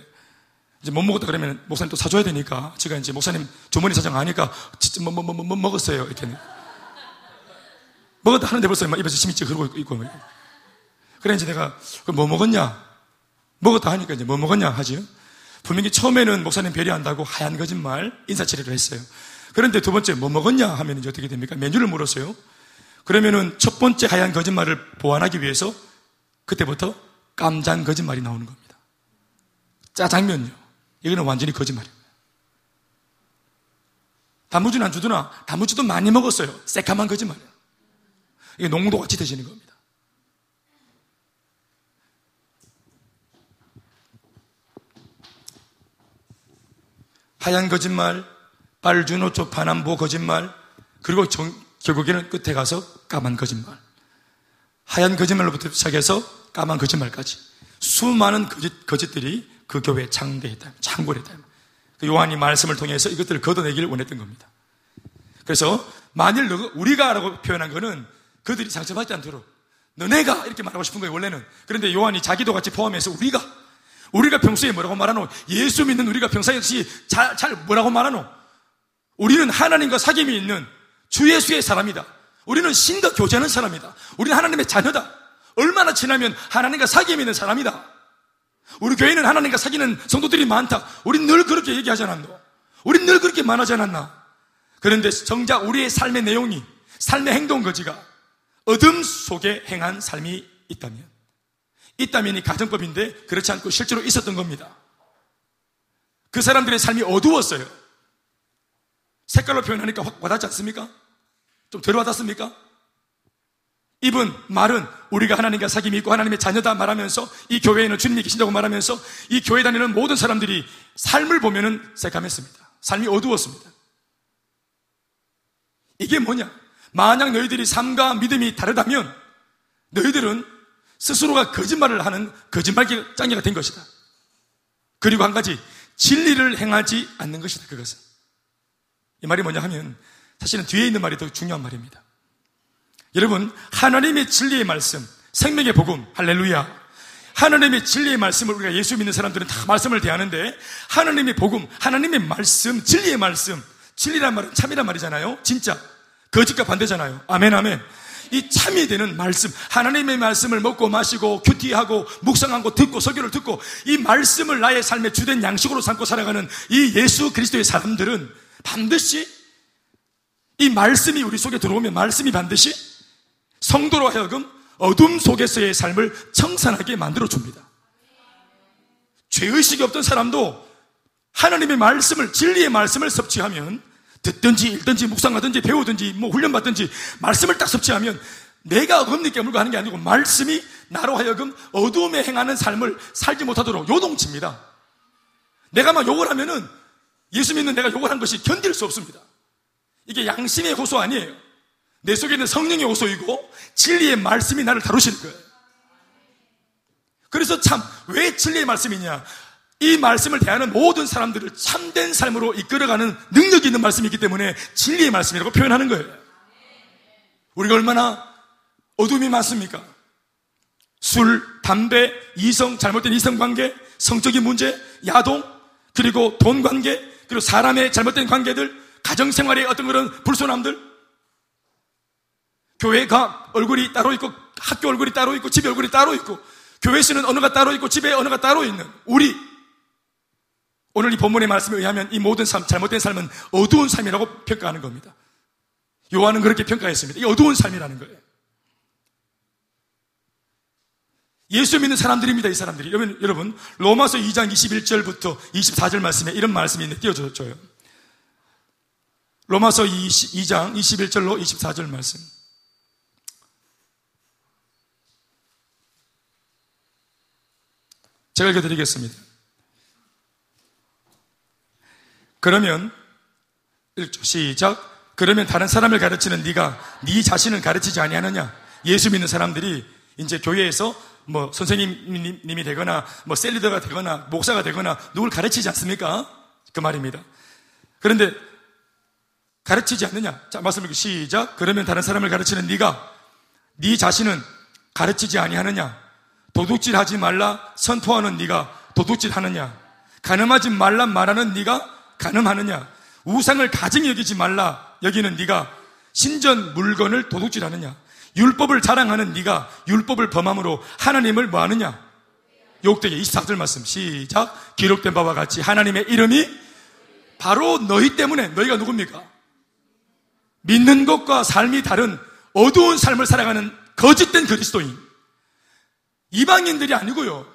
이제 못 먹었다 그러면 목사님 또 사줘야 되니까 제가 이제 목사님 주머니 사정 아니까 진짜 뭐, 뭐, 뭐, 뭐 먹었어요. 이렇게. 먹었다 하는데 벌써 입에서 침이 찌 흐르고 있고. 그래 이제 내가 뭐 먹었냐? 먹었다 하니까 이제 뭐 먹었냐 하지. 분명히 처음에는 목사님 배려한다고 하얀 거짓말 인사치레를 했어요. 그런데 두 번째 뭐 먹었냐 하면 이제 어떻게 됩니까? 메뉴를 물었어요. 그러면은 첫 번째 하얀 거짓말을 보완하기 위해서 그때부터 깜장 거짓말이 나오는 겁니다. 짜장면요. 이거는 완전히 거짓말이에요. 단무지는 안 주더나 단무지도 많이 먹었어요. 새까만 거짓말이에요. 이게 농도가 짙어지는 겁니다. 하얀 거짓말, 빨주노초 파남보 거짓말, 그리고 정, 결국에는 끝에 가서 까만 거짓말. 하얀 거짓말로부터 시작해서 까만 거짓말까지. 수많은 거짓, 거짓들이 그 교회에 창대했다. 창궐했다. 그 요한이 말씀을 통해서 이것들을 걷어내기를 원했던 겁니다. 그래서 만일 우리가 라고 표현한 것은 그들이 상처받지 않도록 너네가 이렇게 말하고 싶은 거예요, 원래는. 그런데 요한이 자기도 같이 포함해서 우리가 우리가 평소에 뭐라고 말하노? 예수 믿는 우리가 평소에 잘, 잘 뭐라고 말하노? 우리는 하나님과 사귐이 있는 주 예수의 사람이다. 우리는 신과 교제하는 사람이다. 우리는 하나님의 자녀다. 얼마나 지나면 하나님과 사귐이 있는 사람이다. 우리 교회는 하나님과 사귀는 성도들이 많다. 우린 늘 그렇게 얘기하지 않았노? 우린 늘 그렇게 말하지 않았나? 그런데 정작 우리의 삶의 내용이, 삶의 행동 거지가 어둠 속에 행한 삶이 있다면, 있다면이 가정법인데 그렇지 않고 실제로 있었던 겁니다. 그 사람들의 삶이 어두웠어요. 색깔로 표현하니까 확 와닿지 않습니까? 좀 덜 와닿습니까? 입은 말은 우리가 하나님과 사귐이 있고 하나님의 자녀다 말하면서 이 교회에는 주님이 계신다고 말하면서 이 교회 다니는 모든 사람들이 삶을 보면은 새까맸습니다. 삶이 어두웠습니다. 이게 뭐냐? 만약 너희들이 삶과 믿음이 다르다면 너희들은 스스로가 거짓말을 하는 거짓말장애가 된 것이다. 그리고 한 가지 진리를 행하지 않는 것이다. 그것은 이 말이 뭐냐 하면 사실은 뒤에 있는 말이 더 중요한 말입니다. 여러분 하나님의 진리의 말씀, 생명의 복음, 할렐루야. 하나님의 진리의 말씀을 우리가 예수 믿는 사람들은 다 말씀을 대하는데 하나님의 복음, 하나님의 말씀, 진리의 말씀, 진리란 말은 참이란 말이잖아요. 진짜 거짓과 반대잖아요. 아멘, 아멘. 이 참이 되는 말씀, 하나님의 말씀을 먹고 마시고 큐티하고 묵상하고 듣고 설교를 듣고 이 말씀을 나의 삶의 주된 양식으로 삼고 살아가는 이 예수 그리스도의 사람들은 반드시 이 말씀이 우리 속에 들어오면 말씀이 반드시 성도로 하여금 어둠 속에서의 삶을 청산하게 만들어 줍니다. 죄의식이 없던 사람도 하나님의 말씀을, 진리의 말씀을 섭취하면 듣든지 읽든지 묵상하든지 배우든지 뭐 훈련받든지 말씀을 딱 섭취하면 내가 어금니 깨물고 하는 게 아니고 말씀이 나로 하여금 어두움에 행하는 삶을 살지 못하도록 요동칩니다. 내가 막 욕을 하면은 예수 믿는 내가 욕을 한 것이 견딜 수 없습니다. 이게 양심의 호소 아니에요. 내 속에 있는 성령의 호소이고 진리의 말씀이 나를 다루시는 거예요. 그래서 참 왜 진리의 말씀이냐? 이 말씀을 대하는 모든 사람들을 참된 삶으로 이끌어가는 능력이 있는 말씀이기 때문에 진리의 말씀이라고 표현하는 거예요. 우리가 얼마나 어둠이 많습니까? 술, 담배, 이성, 잘못된 이성 관계, 성적인 문제, 야동, 그리고 돈 관계, 그리고 사람의 잘못된 관계들, 가정 생활의 어떤 그런 불손함들, 교회가 얼굴이 따로 있고, 학교 얼굴이 따로 있고, 집에 얼굴이 따로 있고, 교회 쓰는 언어가 따로 있고, 집에 언어가 따로 있는 우리. 오늘 이 본문의 말씀에 의하면 이 모든 삶, 잘못된 삶은 어두운 삶이라고 평가하는 겁니다. 요한은 그렇게 평가했습니다. 이 어두운 삶이라는 거예요. 예수 믿는 사람들입니다, 이 사람들이. 여러분, 여러분, 로마서 2장 21절부터 24절 말씀에 이런 말씀이 있는데 띄워줘요. 로마서 2장 21절로 24절 말씀. 제가 읽어드리겠습니다. 그러면 1조 시작. 그러면 다른 사람을 가르치는 네가 네 자신을 가르치지 아니하느냐? 예수 믿는 사람들이 이제 교회에서 뭐 선생님이 되거나 뭐 셀리더가 되거나 목사가 되거나 누굴 가르치지 않습니까? 그 말입니다. 그런데 가르치지 않느냐? 자, 말씀을 시작. 그러면 다른 사람을 가르치는 네가 네 자신은 가르치지 아니하느냐? 도둑질 하지 말라 선포하는 네가 도둑질 하느냐? 가늠하지 말라 말하는 네가 가늠하느냐? 우상을 가증히 여기지 말라 여기는 네가 신전 물건을 도둑질 하느냐? 율법을 자랑하는 네가 율법을 범함으로 하나님을 뭐하느냐? 욕되게 24절 말씀 시작 기록된 바와 같이 하나님의 이름이 바로 너희 때문에 너희가 누굽니까? 믿는 것과 삶이 다른 어두운 삶을 살아가는 거짓된 그리스도인 이방인들이 아니고요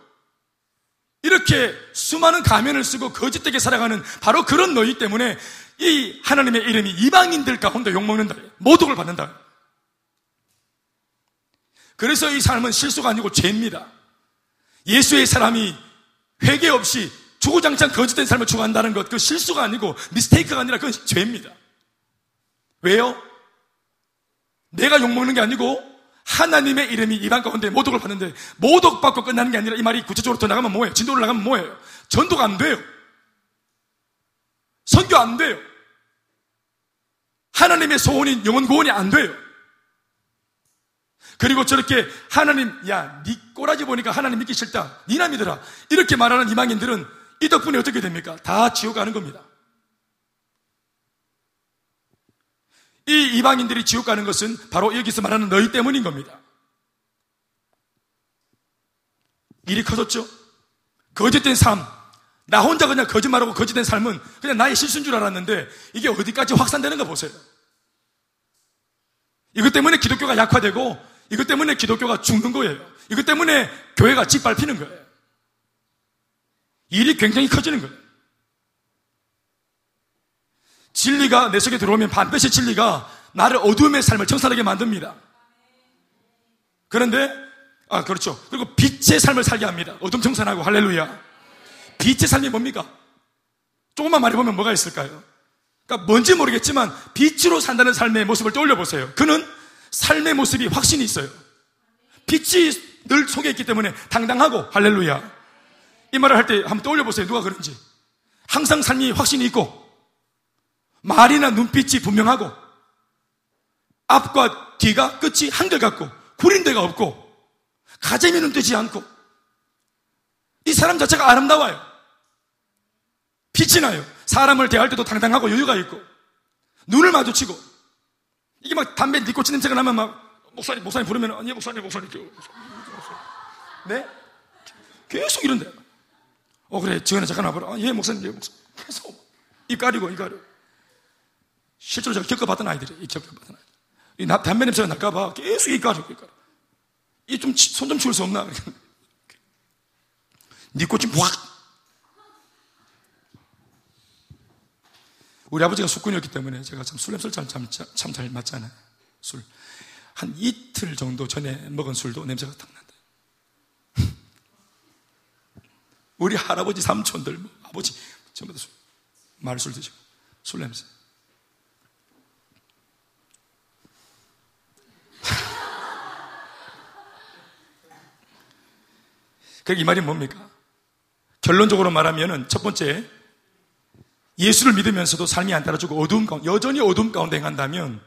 이렇게 수많은 가면을 쓰고 거짓되게 살아가는 바로 그런 너희 때문에 이 하나님의 이름이 이방인들 가운데 욕먹는다 모독을 받는다 그래서 이 삶은 실수가 아니고 죄입니다. 예수의 사람이 회개 없이 주구장창 거짓된 삶을 추구한다는 것, 그 실수가 아니고 미스테이크가 아니라 그건 죄입니다. 왜요? 내가 욕먹는 게 아니고 하나님의 이름이 이방 가운데 모독을 받는데 모독받고 끝나는 게 아니라 이 말이 구체적으로 더 나가면 뭐예요? 진도를 나가면 뭐예요? 전도가 안 돼요. 선교 안 돼요. 하나님의 소원인 영원 구원이 안 돼요. 그리고 저렇게 하나님, 야, 니 꼬라지 보니까 하나님 믿기 싫다. 니나 믿어라. 이렇게 말하는 이방인들은 이 덕분에 어떻게 됩니까? 다 지옥 가는 겁니다. 이 이방인들이 지옥 가는 것은 바로 여기서 말하는 너희 때문인 겁니다. 일이 커졌죠? 거짓된 삶. 나 혼자 그냥 거짓말하고 거짓된 삶은 그냥 나의 실수인 줄 알았는데 이게 어디까지 확산되는가 보세요. 이것 때문에 기독교가 약화되고 이것 때문에 기독교가 죽는 거예요. 이것 때문에 교회가 짓밟히는 거예요. 일이 굉장히 커지는 거예요. 진리가 내 속에 들어오면 반드시 진리가 나를 어둠의 삶을 청산하게 만듭니다. 그런데, 아, 그렇죠. 그리고 빛의 삶을 살게 합니다. 어둠 청산하고, 할렐루야. 빛의 삶이 뭡니까? 조금만 말해보면 뭐가 있을까요? 그러니까 뭔지 모르겠지만 빛으로 산다는 삶의 모습을 떠올려 보세요. 그는 삶의 모습이 확신이 있어요. 빛이 늘 속에 있기 때문에 당당하고 할렐루야. 이 말을 할 때 한번 떠올려 보세요. 누가 그런지. 항상 삶이 확신이 있고 말이나 눈빛이 분명하고 앞과 뒤가 끝이 한결같고 구린 데가 없고 가재미는 되지 않고 이 사람 자체가 아름다워요. 빛이 나요. 사람을 대할 때도 당당하고 여유가 있고 눈을 마주치고 이게 막 담배 니코틴 냄새가 나면 막 목사님, 목사님 부르면 아니 목사님, 목사님, 네? 계속 이런데. 어 그래, 지원에 잠깐 와보라. 아, 예, 목사님, 예, 목사님. 계속 입 가리고 입 가리고. 실제로 제가 겪어봤던 아이들이, 이 겪어봤던 아이들. 이 담배 냄새가 날까봐 계속 입 가리고. 이좀 손 좀 치울 수 없나? *laughs* 니코틴 확 우리 아버지가 숙군이었기 때문에 제가 참 술 냄새를 참잘 맞잖아요. 술. 한 이틀 정도 전에 먹은 술도 냄새가 딱 난다. *laughs* 우리 할아버지 삼촌들, 뭐 아버지 전부 다 술, 말술 드시고 술 냄새. 그러니까 이 말이 뭡니까? 결론적으로 말하면은 첫 번째 예수를 믿으면서도 삶이 안 따라주고 어두움 가운데 여전히 어두움 가운데 행한다면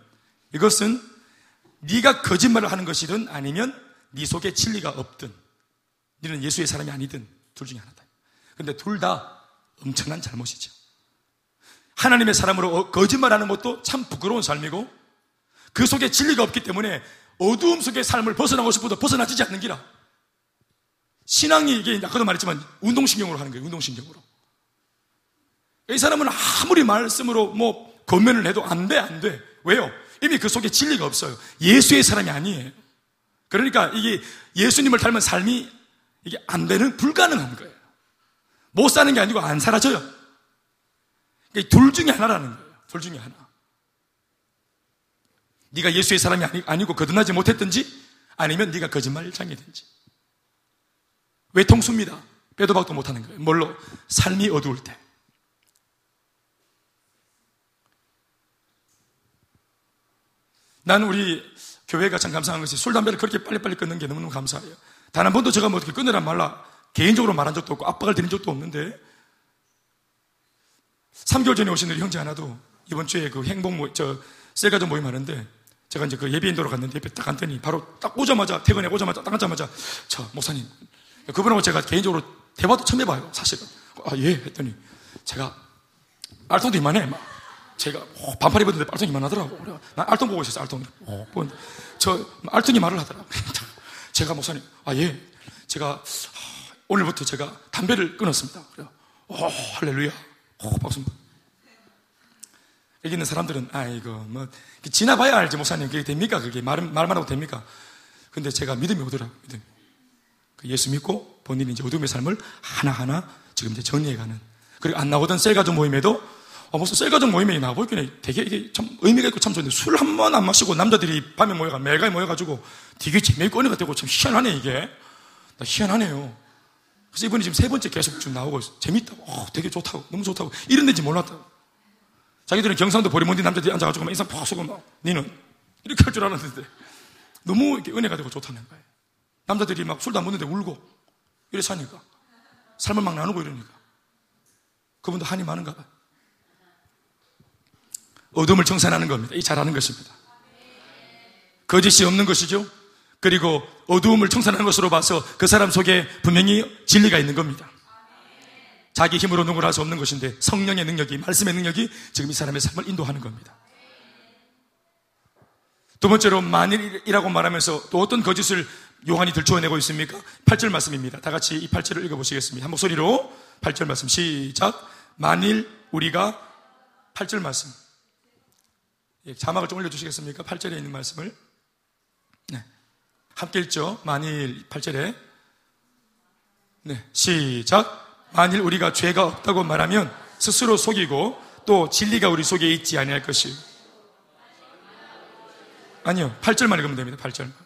이것은 네가 거짓말을 하는 것이든 아니면 네 속에 진리가 없든 너는 예수의 사람이 아니든 둘 중에 하나다. 근데 둘 다 엄청난 잘못이죠. 하나님의 사람으로 어, 거짓말하는 것도 참 부끄러운 삶이고 그 속에 진리가 없기 때문에 어두움 속의 삶을 벗어나고 싶어도 벗어나지지 않는 기라. 신앙이 이게 아까도 말했지만 운동신경으로 하는 거예요. 운동신경으로. 이 사람은 아무리 말씀으로 뭐 권면을 해도 안 돼, 안 돼. 왜요? 이미 그 속에 진리가 없어요. 예수의 사람이 아니에요. 그러니까 이게 예수님을 닮은 삶이 이게 안 되는 불가능한 거예요. 못 사는 게 아니고 안 사라져요. 둘 중에 하나라는 거예요. 둘 중에 하나. 네가 예수의 사람이 아니, 아니고 거듭나지 못했든지 아니면 네가 거짓말장이든지. 외통수입니다. 빼도 박도 못하는 거예요. 뭘로? 삶이 어두울 때. 나는 우리 교회가 참 감사한 것이 술, 담배를 그렇게 빨리빨리 끊는 게 너무너무 감사해요. 단 한 번도 제가 뭐 어떻게 끊으란 말라 개인적으로 말한 적도 없고 압박을 드린 적도 없는데 3개월 전에 오신 우리 형제 하나도 이번 주에 그 행복 모, 저, 셀가족 모임 하는데 제가 이제 그 예비인도로 갔는데 옆에 딱 갔더니 바로 딱 오자마자, 퇴근해 오자마자 딱 앉자마자 저, 목사님. 그분하고 제가 개인적으로 대화도 처음 해봐요, 사실은. 아, 예. 했더니 제가 알통도 이만해, 막. 제가 어, 반팔 입었는데 알통이 이만하더라고. 그래. 난 알통 보고 있었어요, 알통. 어, 저 알통이 말을 하더라고. *laughs* 제가 목사님, 아, 예. 제가 아, 오늘부터 제가 담배를 끊었습니다. 그래요. 오, 할렐루야. 오, 박수. 여기 있는 사람들은, 아이고, 뭐, 지나봐야 알지, 목사님. 그게 됩니까? 그게 말, 말만 하고 됩니까? 근데 제가 믿음이 오더라고요, 믿음이. 그 예수 믿고 본인이 이제 어둠의 삶을 하나하나 지금 이제 정리해가는. 그리고 안 나오던 셀가족 모임에도, 어, 무슨 셀가족 모임에 나와보기는 되게 이게 참 의미가 있고 참 좋은데 술 한 번 안 마시고 남자들이 밤에 모여가, 매일가 모여가지고 되게 재미있고 은혜가 되고 참 희한하네, 이게. 나 희한하네요. 그래서 이분이 지금 세 번째 계속 좀 나오고 있어. 재밌다고. 어, 되게 좋다고. 너무 좋다고. 이런 데인지 몰랐다고. 자기들은 경상도 보리몬디 남자들이 앉아가지고 막 인상 팍 쏘고 막, 니는 이렇게 할 줄 알았는데 너무 이렇게 은혜가 되고 좋다는 거예요. 남자들이 막 술도 안 먹는데 울고 이래 사니까. 삶을 막 나누고 이러니까. 그분도 한이 많은가 봐요. 어둠을 청산하는 겁니다. 이 잘하는 것입니다. 거짓이 없는 것이죠. 그리고 어두움을 청산하는 것으로 봐서 그 사람 속에 분명히 진리가 있는 겁니다. 자기 힘으로 누구를 할 수 없는 것인데 성령의 능력이, 말씀의 능력이 지금 이 사람의 삶을 인도하는 겁니다. 두 번째로 만일이라고 말하면서 또 어떤 거짓을 요한이 들춰내고 있습니까? 8절 말씀입니다. 다 같이 이 8절을 읽어보시겠습니다. 한 목소리로 8절 말씀 시작. 만일 우리가 8절 말씀. 예, 자막을 좀 올려주시겠습니까? 8절에 있는 말씀을. 네. 함께 읽죠. 만일 8절에. 네. 시작. 만일 우리가 죄가 없다고 말하면 스스로 속이고 또 진리가 우리 속에 있지 아니할 것이. 아니요. 8절만 읽으면 됩니다. 8절만.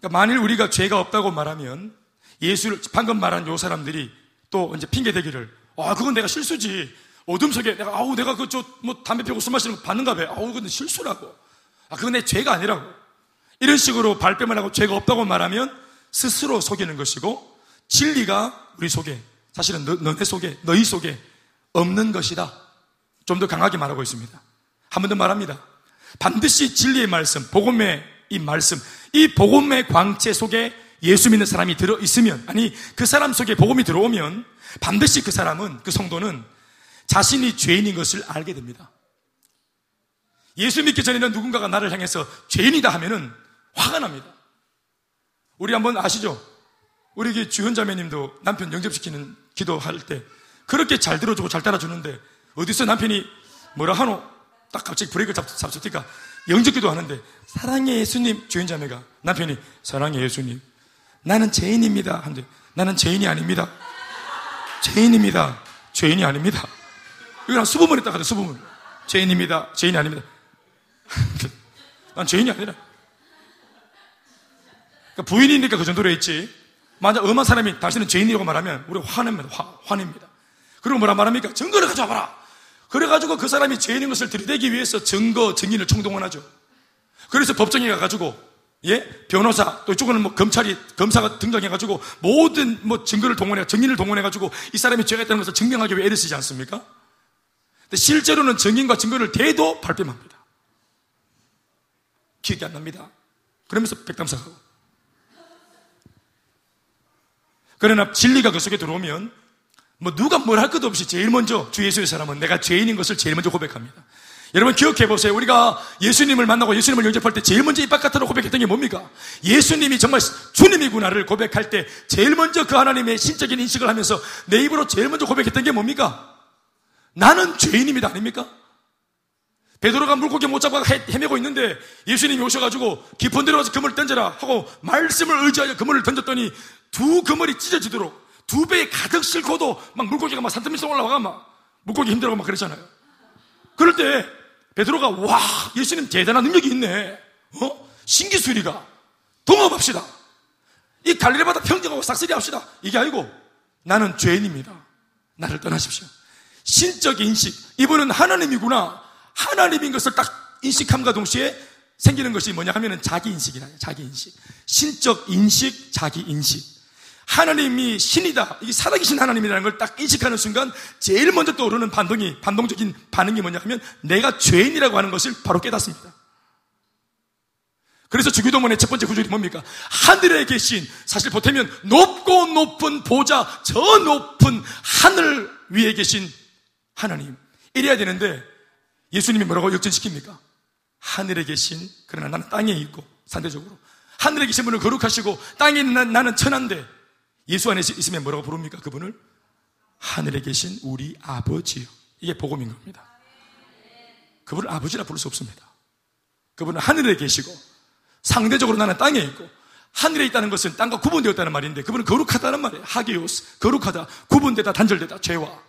그러니까 만일 우리가 죄가 없다고 말하면 예수를 방금 말한 요 사람들이 또 이제 핑계 대기를 아 그건 내가 실수지. 어둠 속에 내가 아우 내가 그 저 뭐 담배 피우고 술 마시는 거 봤는가 봐. 아우 근데 실수라고. 아 그건 내 죄가 아니라고. 이런 식으로 발뺌을 하고 죄가 없다고 말하면 스스로 속이는 것이고 진리가 우리 속에 사실은 너, 너네 속에 너희 속에 없는 것이다. 좀 더 강하게 말하고 있습니다. 한 번 더 말합니다. 반드시 진리의 말씀 복음의 이 말씀 이 복음의 광채 속에 예수 믿는 사람이 들어 있으면 아니 그 사람 속에 복음이 들어오면 반드시 그 사람은 그 성도는 자신이 죄인인 것을 알게 됩니다. 예수 믿기 전에는 누군가가 나를 향해서 죄인이다 하면은 화가 납니다. 우리 한번 아시죠? 우리 주현 자매님도 남편 영접시키는 기도할 때 그렇게 잘 들어주고 잘 따라주는데 어디서 남편이 뭐라 하노? 딱 갑자기 브레이크를 잡, 잡수니까 영접기도 하는데 사랑의 예수님 주인 자매가 남편이 사랑의 예수님. 나는 죄인입니다. 한데 나는 죄인이 아닙니다. 죄인입니다. 죄인이 아닙니다. 이거 수부문 했다 하죠 수부문. 죄인입니다. 죄인이 아닙니다. *laughs* 난 죄인이 아니라. 그러니까 부인이니까 그 정도로 했지. 만약 엄한 사람이 당신은 죄인이라고 말하면 우리 화냅니다 화, 화냅니다. 그리고 뭐라 말합니까? 증거를 가져와봐라 그래가지고 그 사람이 죄인인 것을 들이대기 위해서 증거, 증인을 총동원하죠. 그래서 법정에 가가지고 예? 변호사, 또 이쪽은 뭐 검찰이, 검사가 등장해가지고 모든 뭐 증거를 동원해, 증인을 동원해가지고 이 사람이 죄가 있다는 것을 증명하기 위해 애를 쓰지 않습니까? 근데 실제로는 증인과 증거를 대도 발뺌합니다. 기억이 안 납니다. 그러면서 백담사하고. 그러나 진리가 그 속에 들어오면 뭐 누가 뭘 할 것도 없이 제일 먼저 주 예수의 사람은 내가 죄인인 것을 제일 먼저 고백합니다. 여러분 기억해 보세요. 우리가 예수님을 만나고 예수님을 영접할 때 제일 먼저 입 바깥으로 고백했던 게 뭡니까? 예수님이 정말 주님이구나를 고백할 때 제일 먼저 그 하나님의 신적인 인식을 하면서 내 입으로 제일 먼저 고백했던 게 뭡니까? 나는 죄인입니다. 아닙니까? 베드로가 물고기 못 잡아 헤매고 있는데 예수님이 오셔가지고 깊은 데로 가서 그물을 던져라 하고 말씀을 의지하여 그물을 던졌더니 두 그물이 찢어지도록 두 배에 가득 싣고도 막 물고기가 막 산더미서 올라와가 막 물고기 힘들어가 막 그러잖아요. 그럴 때 베드로가 와 예수님 대단한 능력이 있네. 어? 신기술이가 동업합시다. 이 갈릴리 바다 평정하고 싹쓸이 합시다. 이게 아니고 나는 죄인입니다. 나를 떠나십시오. 신적 인식. 이분은 하나님이구나. 하나님인 것을 딱 인식함과 동시에 생기는 것이 뭐냐 하면은 자기 인식이라 자기 인식. 신적 인식, 자기 인식. 하나님이 신이다. 이게 살아계신 하나님이라는 걸 딱 인식하는 순간 제일 먼저 떠오르는 반동이, 반동적인 반응이 뭐냐 하면 내가 죄인이라고 하는 것을 바로 깨닫습니다. 그래서 주기도문의 첫 번째 구절이 뭡니까? 하늘에 계신, 사실 보태면 높고 높은 보좌, 저 높은 하늘 위에 계신 하나님. 이래야 되는데 예수님이 뭐라고 역전시킵니까? 하늘에 계신, 그러나 나는 땅에 있고, 상대적으로. 하늘에 계신 분을 거룩하시고, 땅에 있는 나는 천한데, 예수 안에 있으면 뭐라고 부릅니까? 그분을 하늘에 계신 우리 아버지요. 이게 복음인 겁니다. 그분을 아버지라 부를 수 없습니다. 그분은 하늘에 계시고 상대적으로 나는 땅에 있고 하늘에 있다는 것은 땅과 구분되었다는 말인데 그분은 거룩하다는 말이에요. 하기오스. 거룩하다. 구분되다. 단절되다. 죄와.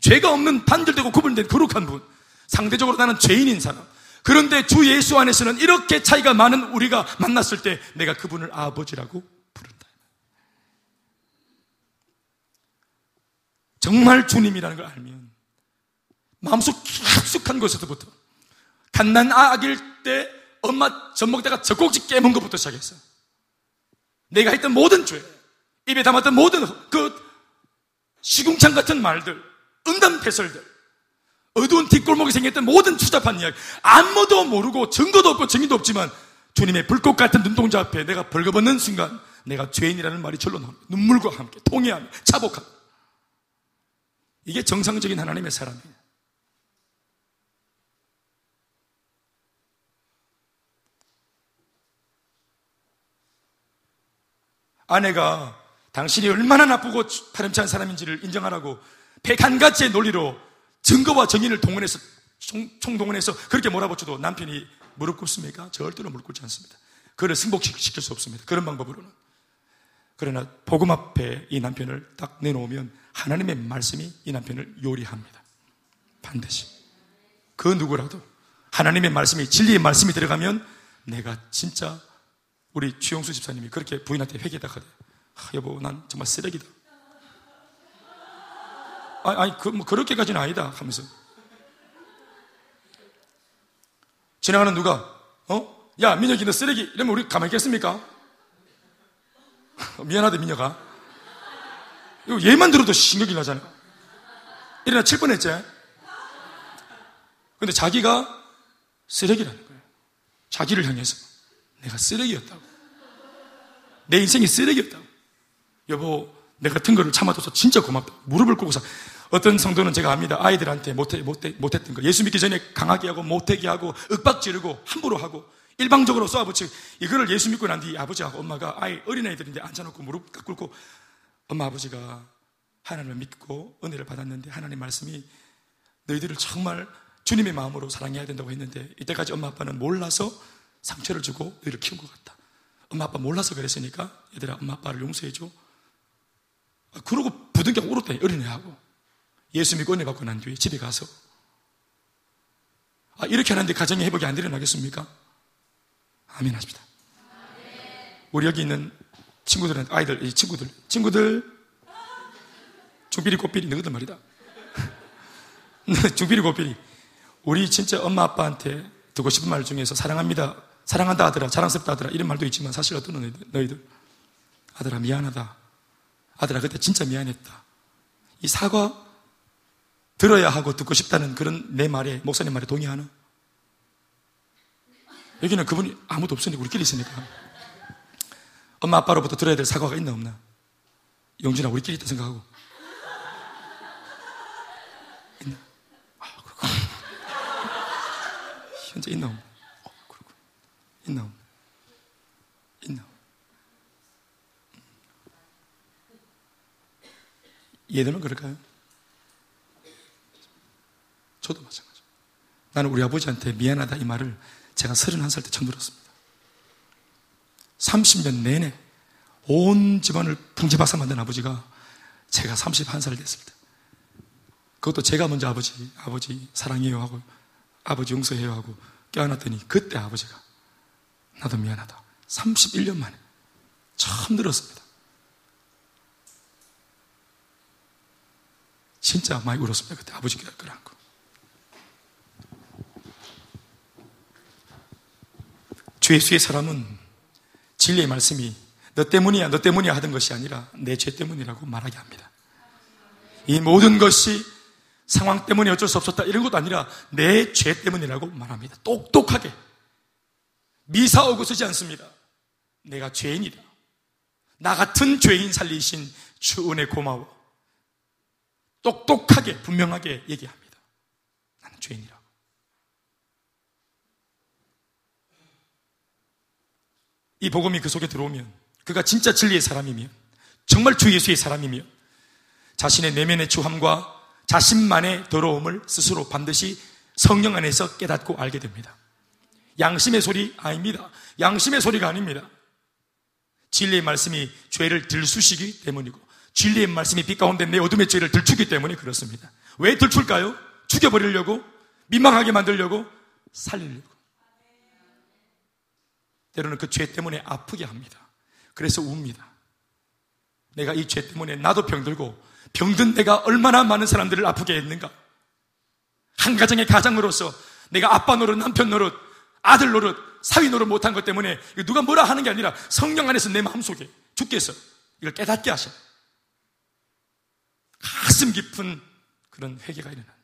죄가 없는 단절되고 구분된 거룩한 분. 상대적으로 나는 죄인인 사람. 그런데 주 예수 안에서는 이렇게 차이가 많은 우리가 만났을 때 내가 그분을 아버지라고 정말 주님이라는 걸 알면 마음속 깊숙한 곳에서부터 갓난 아기일 때 엄마 젖 먹다가 젖꼭지 깨문 것부터 시작했어요. 내가 했던 모든 죄, 입에 담았던 모든 그 시궁창 같은 말들, 응담패설들, 어두운 뒷골목에 생겼던 모든 추잡한 이야기, 아무도 모르고 증거도 없고 증인도 없지만 주님의 불꽃 같은 눈동자 앞에 내가 벌거벗는 순간 내가 죄인이라는 말이 절로 나옵니다. 눈물과 함께 통해하며 차복하며 이게 정상적인 하나님의 사람이에요. 아내가 당신이 얼마나 나쁘고 파렴치한 사람인지를 인정하라고 101가지의 논리로 증거와 정인을 동원해서 총, 총동원해서 그렇게 몰아붙여도 남편이 무릎 꿇습니까? 절대로 무릎 꿇지 않습니다. 그를 승복시킬 수 없습니다. 그런 방법으로는. 그러나 복음 앞에 이 남편을 딱 내놓으면 하나님의 말씀이 이 남편을 요리합니다. 반드시. 그 누구라도 하나님의 말씀이 진리의 말씀이 들어가면 내가 진짜 우리 주영수 집사님이 그렇게 부인한테 회개다 하대. 아, 여보, 난 정말 쓰레기다. 아니, 아니 그, 뭐 그렇게까지는 아니다 하면서 지나가는 누가 어? 야 민혁이 너 쓰레기 이러면 우리 가만히 있겠습니까? *laughs* 미안하다, 미녀가. 얘만 들어도 신경이 나잖아. 일어나 칠 뻔했지? 근데 자기가 쓰레기라는 거예요. 자기를 향해서. 내가 쓰레기였다고. 내 인생이 쓰레기였다고. 여보, 내 같은 거를 참아줘서 진짜 고맙다. 무릎을 꿇고서. 어떤 성도는 제가 압니다. 아이들한테 못해, 못해, 못했던 거. 예수 믿기 전에 강하게 하고, 못하게 하고, 윽박 지르고, 함부로 하고, 일방적으로 쏘아붙이고 이거를 예수 믿고 난 뒤 아버지하고 엄마가 아이 어린아이들인데 앉아놓고 무릎 꿇고 엄마 아버지가 하나님을 믿고 은혜를 받았는데 하나님 말씀이 너희들을 정말 주님의 마음으로 사랑해야 된다고 했는데 이때까지 엄마 아빠는 몰라서 상처를 주고 너희를 키운 것 같다. 엄마 아빠 몰라서 그랬으니까 얘들아 엄마 아빠를 용서해줘. 아, 그러고 부둥켜 울었대 어린애하고 예수 믿고 은혜 받고 난 뒤에 집에 가서 아, 이렇게 하는데 가정의 회복이 안 일어나겠습니까? 아멘 하십니다. 우리 여기 있는 친구들은, 아이들, 이 친구들, 친구들, 중비리 꽃비리 너희들 말이다. *laughs* 중비리 꽃비리. 우리 진짜 엄마 아빠한테 듣고 싶은 말 중에서 사랑합니다. 사랑한다 하더라, 자랑스럽다 하더라, 이런 말도 있지만 사실 어떤 너희들, 너희들 아들아, 미안하다. 아들아, 그때 진짜 미안했다. 이 사과 들어야 하고 듣고 싶다는 그런 내 말에, 목사님 말에 동의하나? 여기는 그분이 아무도 없으니까 우리끼리 있으니까. 엄마 아빠로부터 들어야 될 사과가 있나 없나? 영준아 우리끼리 있다 생각하고. 있나? 아 그렇군. 현재 있나 없나? 어, 그렇군. 있나 없나? 있나? 얘들은 그럴까요? 저도 마찬가지. 나는 우리 아버지한테 미안하다 이 말을 제가 31살 때 처음 들었습니다. 30년 내내 온 집안을 풍지박산 만든 아버지가 제가 31살 됐을 때 그것도 제가 먼저 아버지, 아버지 사랑해요 하고 아버지 용서해요 하고 껴안았더니 그때 아버지가 나도 미안하다. 31년 만에 처음 들었습니다. 진짜 많이 울었습니다. 그때 아버지께 끌어안고. 주 예수의 사람은 진리의 말씀이 너 때문이야, 너 때문이야 하던 것이 아니라 내 죄 때문이라고 말하게 합니다. 이 모든 것이 상황 때문에 어쩔 수 없었다 이런 것도 아니라 내 죄 때문이라고 말합니다. 똑똑하게 미사오고 쓰지 않습니다. 내가 죄인이다. 나 같은 죄인 살리신 주 은혜 고마워. 똑똑하게 분명하게 얘기합니다. 나는 죄인이라. 이 복음이 그 속에 들어오면 그가 진짜 진리의 사람이면 정말 주 예수의 사람이면 자신의 내면의 주함과 자신만의 더러움을 스스로 반드시 성령 안에서 깨닫고 알게 됩니다. 양심의 소리 아닙니다. 양심의 소리가 아닙니다. 진리의 말씀이 죄를 들쑤시기 때문이고 진리의 말씀이 빛 가운데 내 어둠의 죄를 들추기 때문에 그렇습니다. 왜 들출까요? 죽여버리려고? 민망하게 만들려고? 살리려고. 때로는 그 죄 때문에 아프게 합니다. 그래서 웁니다. 내가 이 죄 때문에 나도 병들고 병든 내가 얼마나 많은 사람들을 아프게 했는가. 한 가정의 가장으로서 내가 아빠 노릇, 남편 노릇, 아들 노릇, 사위 노릇 못한 것 때문에 누가 뭐라 하는 게 아니라 성령 안에서 내 마음속에 주께서 이걸 깨닫게 하셔. 가슴 깊은 그런 회개가 일어나.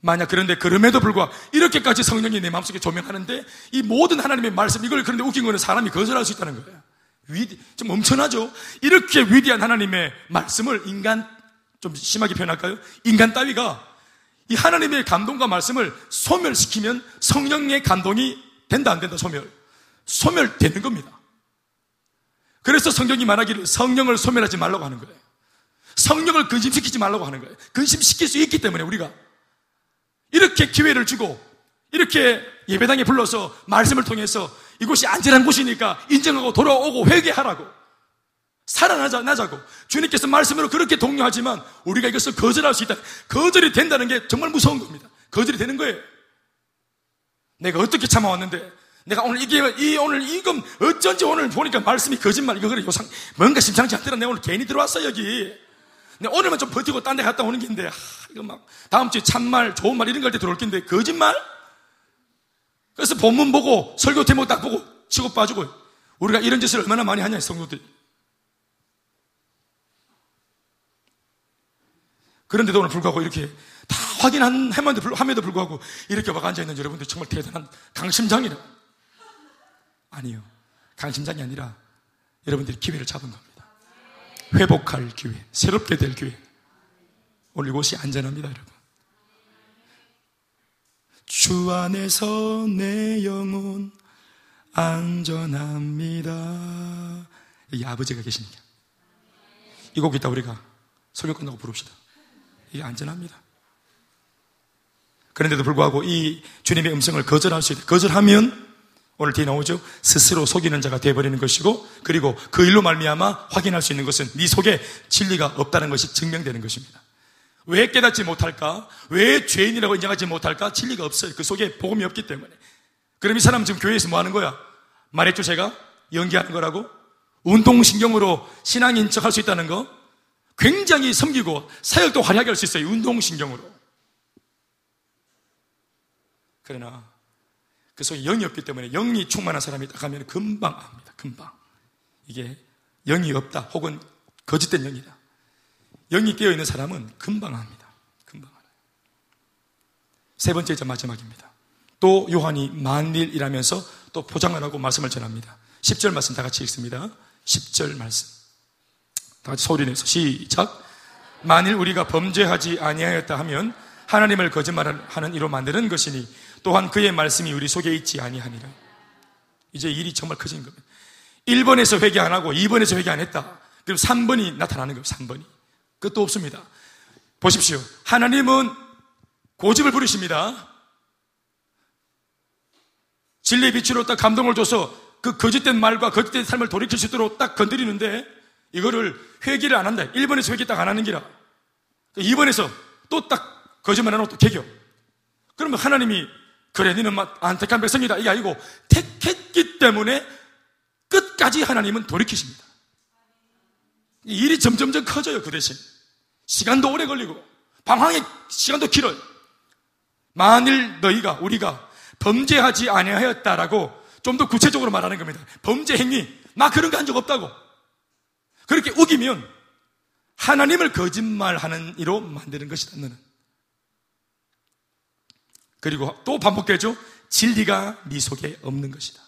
만약 그런데 그럼에도 불구하고 이렇게까지 성령이 내 마음속에 조명하는데 이 모든 하나님의 말씀 이걸 그런데 웃긴 거는 사람이 거절할 수 있다는 거예요. 위, 좀 엄청나죠? 이렇게 위대한 하나님의 말씀을 인간 좀 심하게 표현할까요? 인간 따위가 이 하나님의 감동과 말씀을 소멸시키면 성령의 감동이 된다 안 된다 소멸 소멸되는 겁니다. 그래서 성경이 말하기를 성령을 소멸하지 말라고 하는 거예요. 성령을 근심시키지 말라고 하는 거예요. 근심시킬 수 있기 때문에 우리가 이렇게 기회를 주고 이렇게 예배당에 불러서 말씀을 통해서 이곳이 안전한 곳이니까 인정하고 돌아오고 회개하라고 살아나자 나자고 주님께서 말씀으로 그렇게 독려하지만 우리가 이것을 거절할 수 있다. 거절이 된다는 게 정말 무서운 겁니다. 거절이 되는 거예요. 내가 어떻게 참아왔는데 내가 오늘 이게 이 오늘 이금 어쩐지 오늘 보니까 말씀이 거짓말 이거 그래 요상 뭔가 심상치 않더라. 내가 오늘 괜히 들어왔어 여기. 근데 오늘만 좀 버티고 딴 데 갔다 오는 긴데, 하, 이거 막, 다음 주에 참말, 좋은 말 이런 걸때 들어올 긴데, 거짓말? 그래서 본문 보고, 설교 제목 딱 보고, 치고 빠지고, 우리가 이런 짓을 얼마나 많이 하냐, 성도들. 그런데도 오늘 불구하고 이렇게 다 확인한 함에도 불구하고 이렇게 막 앉아있는 여러분들 정말 대단한 강심장이라. 아니요. 강심장이 아니라 여러분들이 기회를 잡은 겁니다. 회복할 기회, 새롭게 될 기회. 오늘 이곳이 안전합니다, 여러분. 주 안에서 내 영혼 안전합니다. 여기 아버지가 계시니까. 이곡 이따 우리가 설교 끝나고 부릅시다. 이게 안전합니다. 그런데도 불구하고 이 주님의 음성을 거절할 수 있다. 거절하면 오늘 뒤에 나오죠. 스스로 속이는 자가 되어버리는 것이고 그리고 그 일로 말미암아 확인할 수 있는 것은 네 속에 진리가 없다는 것이 증명되는 것입니다. 왜 깨닫지 못할까? 왜 죄인이라고 인정하지 못할까? 진리가 없어요. 그 속에 복음이 없기 때문에. 그럼 이 사람 지금 교회에서 뭐 하는 거야? 말했죠, 제가? 연기하는 거라고? 운동신경으로 신앙인 척 할 수 있다는 거? 굉장히 섬기고 사역도 화려하게 할 수 있어요. 운동신경으로. 그러나 그 속에 영이 없기 때문에 영이 충만한 사람이 딱 가면 금방 압니다. 금방. 이게 영이 없다 혹은 거짓된 영이다. 영이 깨어있는 사람은 금방 합니다. 금방 알아요. 세 번째 마지막입니다. 또 요한이 만일 이라면서 또 포장을 하고 말씀을 전합니다. 10절 말씀 다 같이 읽습니다. 10절 말씀. 다 같이 소리 내서 시작. 만일 우리가 범죄하지 아니하였다 하면 하나님을 거짓말하는 이로 만드는 것이니 또한 그의 말씀이 우리 속에 있지 아니하니라. 이제 일이 정말 커진 겁니다. 1번에서 회개 안 하고 2번에서 회개 안 했다. 그럼 3번이 나타나는 거예요. 3번이. 그것도 없습니다. 보십시오. 하나님은 고집을 부리십니다. 진리의 빛으로 딱 감동을 줘서 그 거짓된 말과 거짓된 삶을 돌이킬 수 있도록 딱 건드리는데 이거를 회개를 안 한다. 1번에서 회개 딱 안 하는 기라. 2번에서 또 딱 거짓말 안 하고 또 개겨. 그러면 하나님이 그래 너는 막 안택한 백성이다. 이게 아니고 택했기 때문에 끝까지 하나님은 돌이키십니다. 일이 점점점 커져요, 그 대신. 시간도 오래 걸리고, 방황의 시간도 길어요. 만일 너희가, 우리가 범죄하지 아니하였다라고 좀 더 구체적으로 말하는 겁니다. 범죄 행위, 나 그런 거 한 적 없다고. 그렇게 우기면 하나님을 거짓말하는 이로 만드는 것이다, 너는. 그리고 또 반복되죠. 진리가 네 속에 없는 것이다.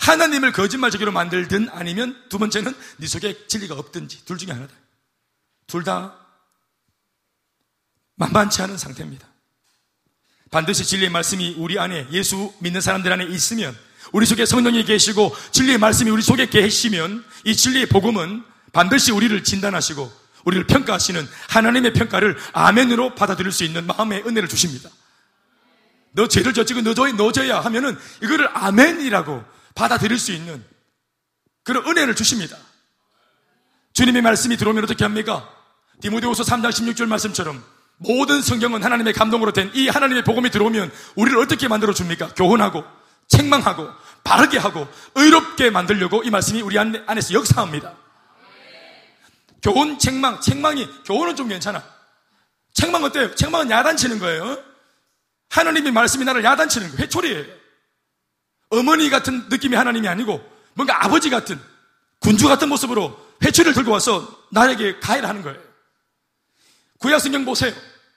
하나님을 거짓말적으로 만들든 아니면 두 번째는 네 속에 진리가 없든지 둘 중에 하나다. 둘 다 만만치 않은 상태입니다. 반드시 진리의 말씀이 우리 안에 예수 믿는 사람들 안에 있으면 우리 속에 성령이 계시고 진리의 말씀이 우리 속에 계시면 이 진리의 복음은 반드시 우리를 진단하시고 우리를 평가하시는 하나님의 평가를 아멘으로 받아들일 수 있는 마음의 은혜를 주십니다. 너 죄를 졌지고 너져야, 너져야 하면은 이거를 아멘이라고 받아들일 수 있는 그런 은혜를 주십니다. 주님의 말씀이 들어오면 어떻게 합니까? 디모데후서 3장 16절 말씀처럼 모든 성경은 하나님의 감동으로 된 이 하나님의 복음이 들어오면 우리를 어떻게 만들어 줍니까? 교훈하고 책망하고 바르게 하고 의롭게 만들려고 이 말씀이 우리 안에서 역사합니다. 교훈, 책망, 책망이 교훈은 좀 괜찮아. 책망 어때요? 책망은 야단치는 거예요. 하나님의 말씀이 나를 야단치는 거예요. 회초리예요. 어머니 같은 느낌이 하나님이 아니고 뭔가 아버지 같은 군주 같은 모습으로 회초리를 들고 와서 나에게 가해를 하는 거예요. 구약 성경 보세요.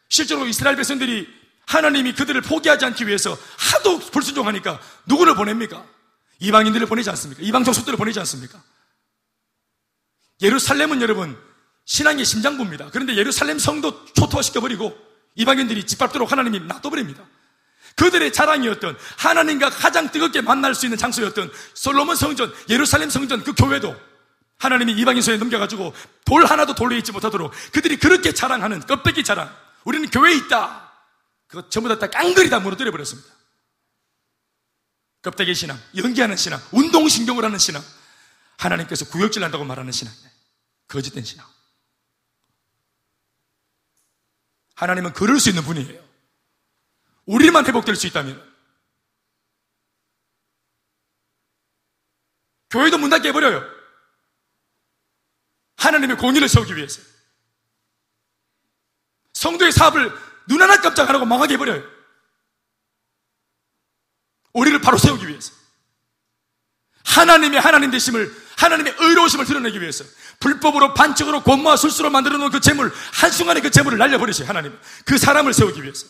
실제로 이스라엘 백성들이 하나님이 그들을 포기하지 않기 위해서 하도 불순종하니까 누구를 보냅니까? 이방인들을 보내지 않습니까? 이방 족속들을 보내지 않습니까? 예루살렘은 여러분 신앙의 심장부입니다. 그런데 예루살렘 성도 초토화시켜버리고 이방인들이 짓밟도록 하나님이 놔둬버립니다. 그들의 자랑이었던 하나님과 가장 뜨겁게 만날 수 있는 장소였던 솔로몬 성전, 예루살렘 성전 그 교회도 하나님이 이방인 손에 넘겨가지고 돌 하나도 돌려 있지 못하도록 그들이 그렇게 자랑하는 껍데기 자랑. 우리는 교회에 있다. 그거 전부 다, 다 깡그리 다 무너뜨려 버렸습니다. 껍데기 신앙, 연기하는 신앙, 운동신경을 하는 신앙. 하나님께서 구역질 한다고 말하는 신앙. 거짓된 신앙. 하나님은 그럴 수 있는 분이에요. 우리만 회복될 수 있다면 교회도 문 닫게 해버려요. 하나님의 공의를 세우기 위해서. 성도의 사업을 눈 하나 깜짝 안 하고 망하게 해버려요. 우리를 바로 세우기 위해서. 하나님의 하나님 되심을, 하나님의 의로우심을 드러내기 위해서. 불법으로 반칙으로 권모와 술수로 만들어 놓은 그 재물, 한순간에 그 재물을 날려버리세요, 하나님. 그 사람을 세우기 위해서.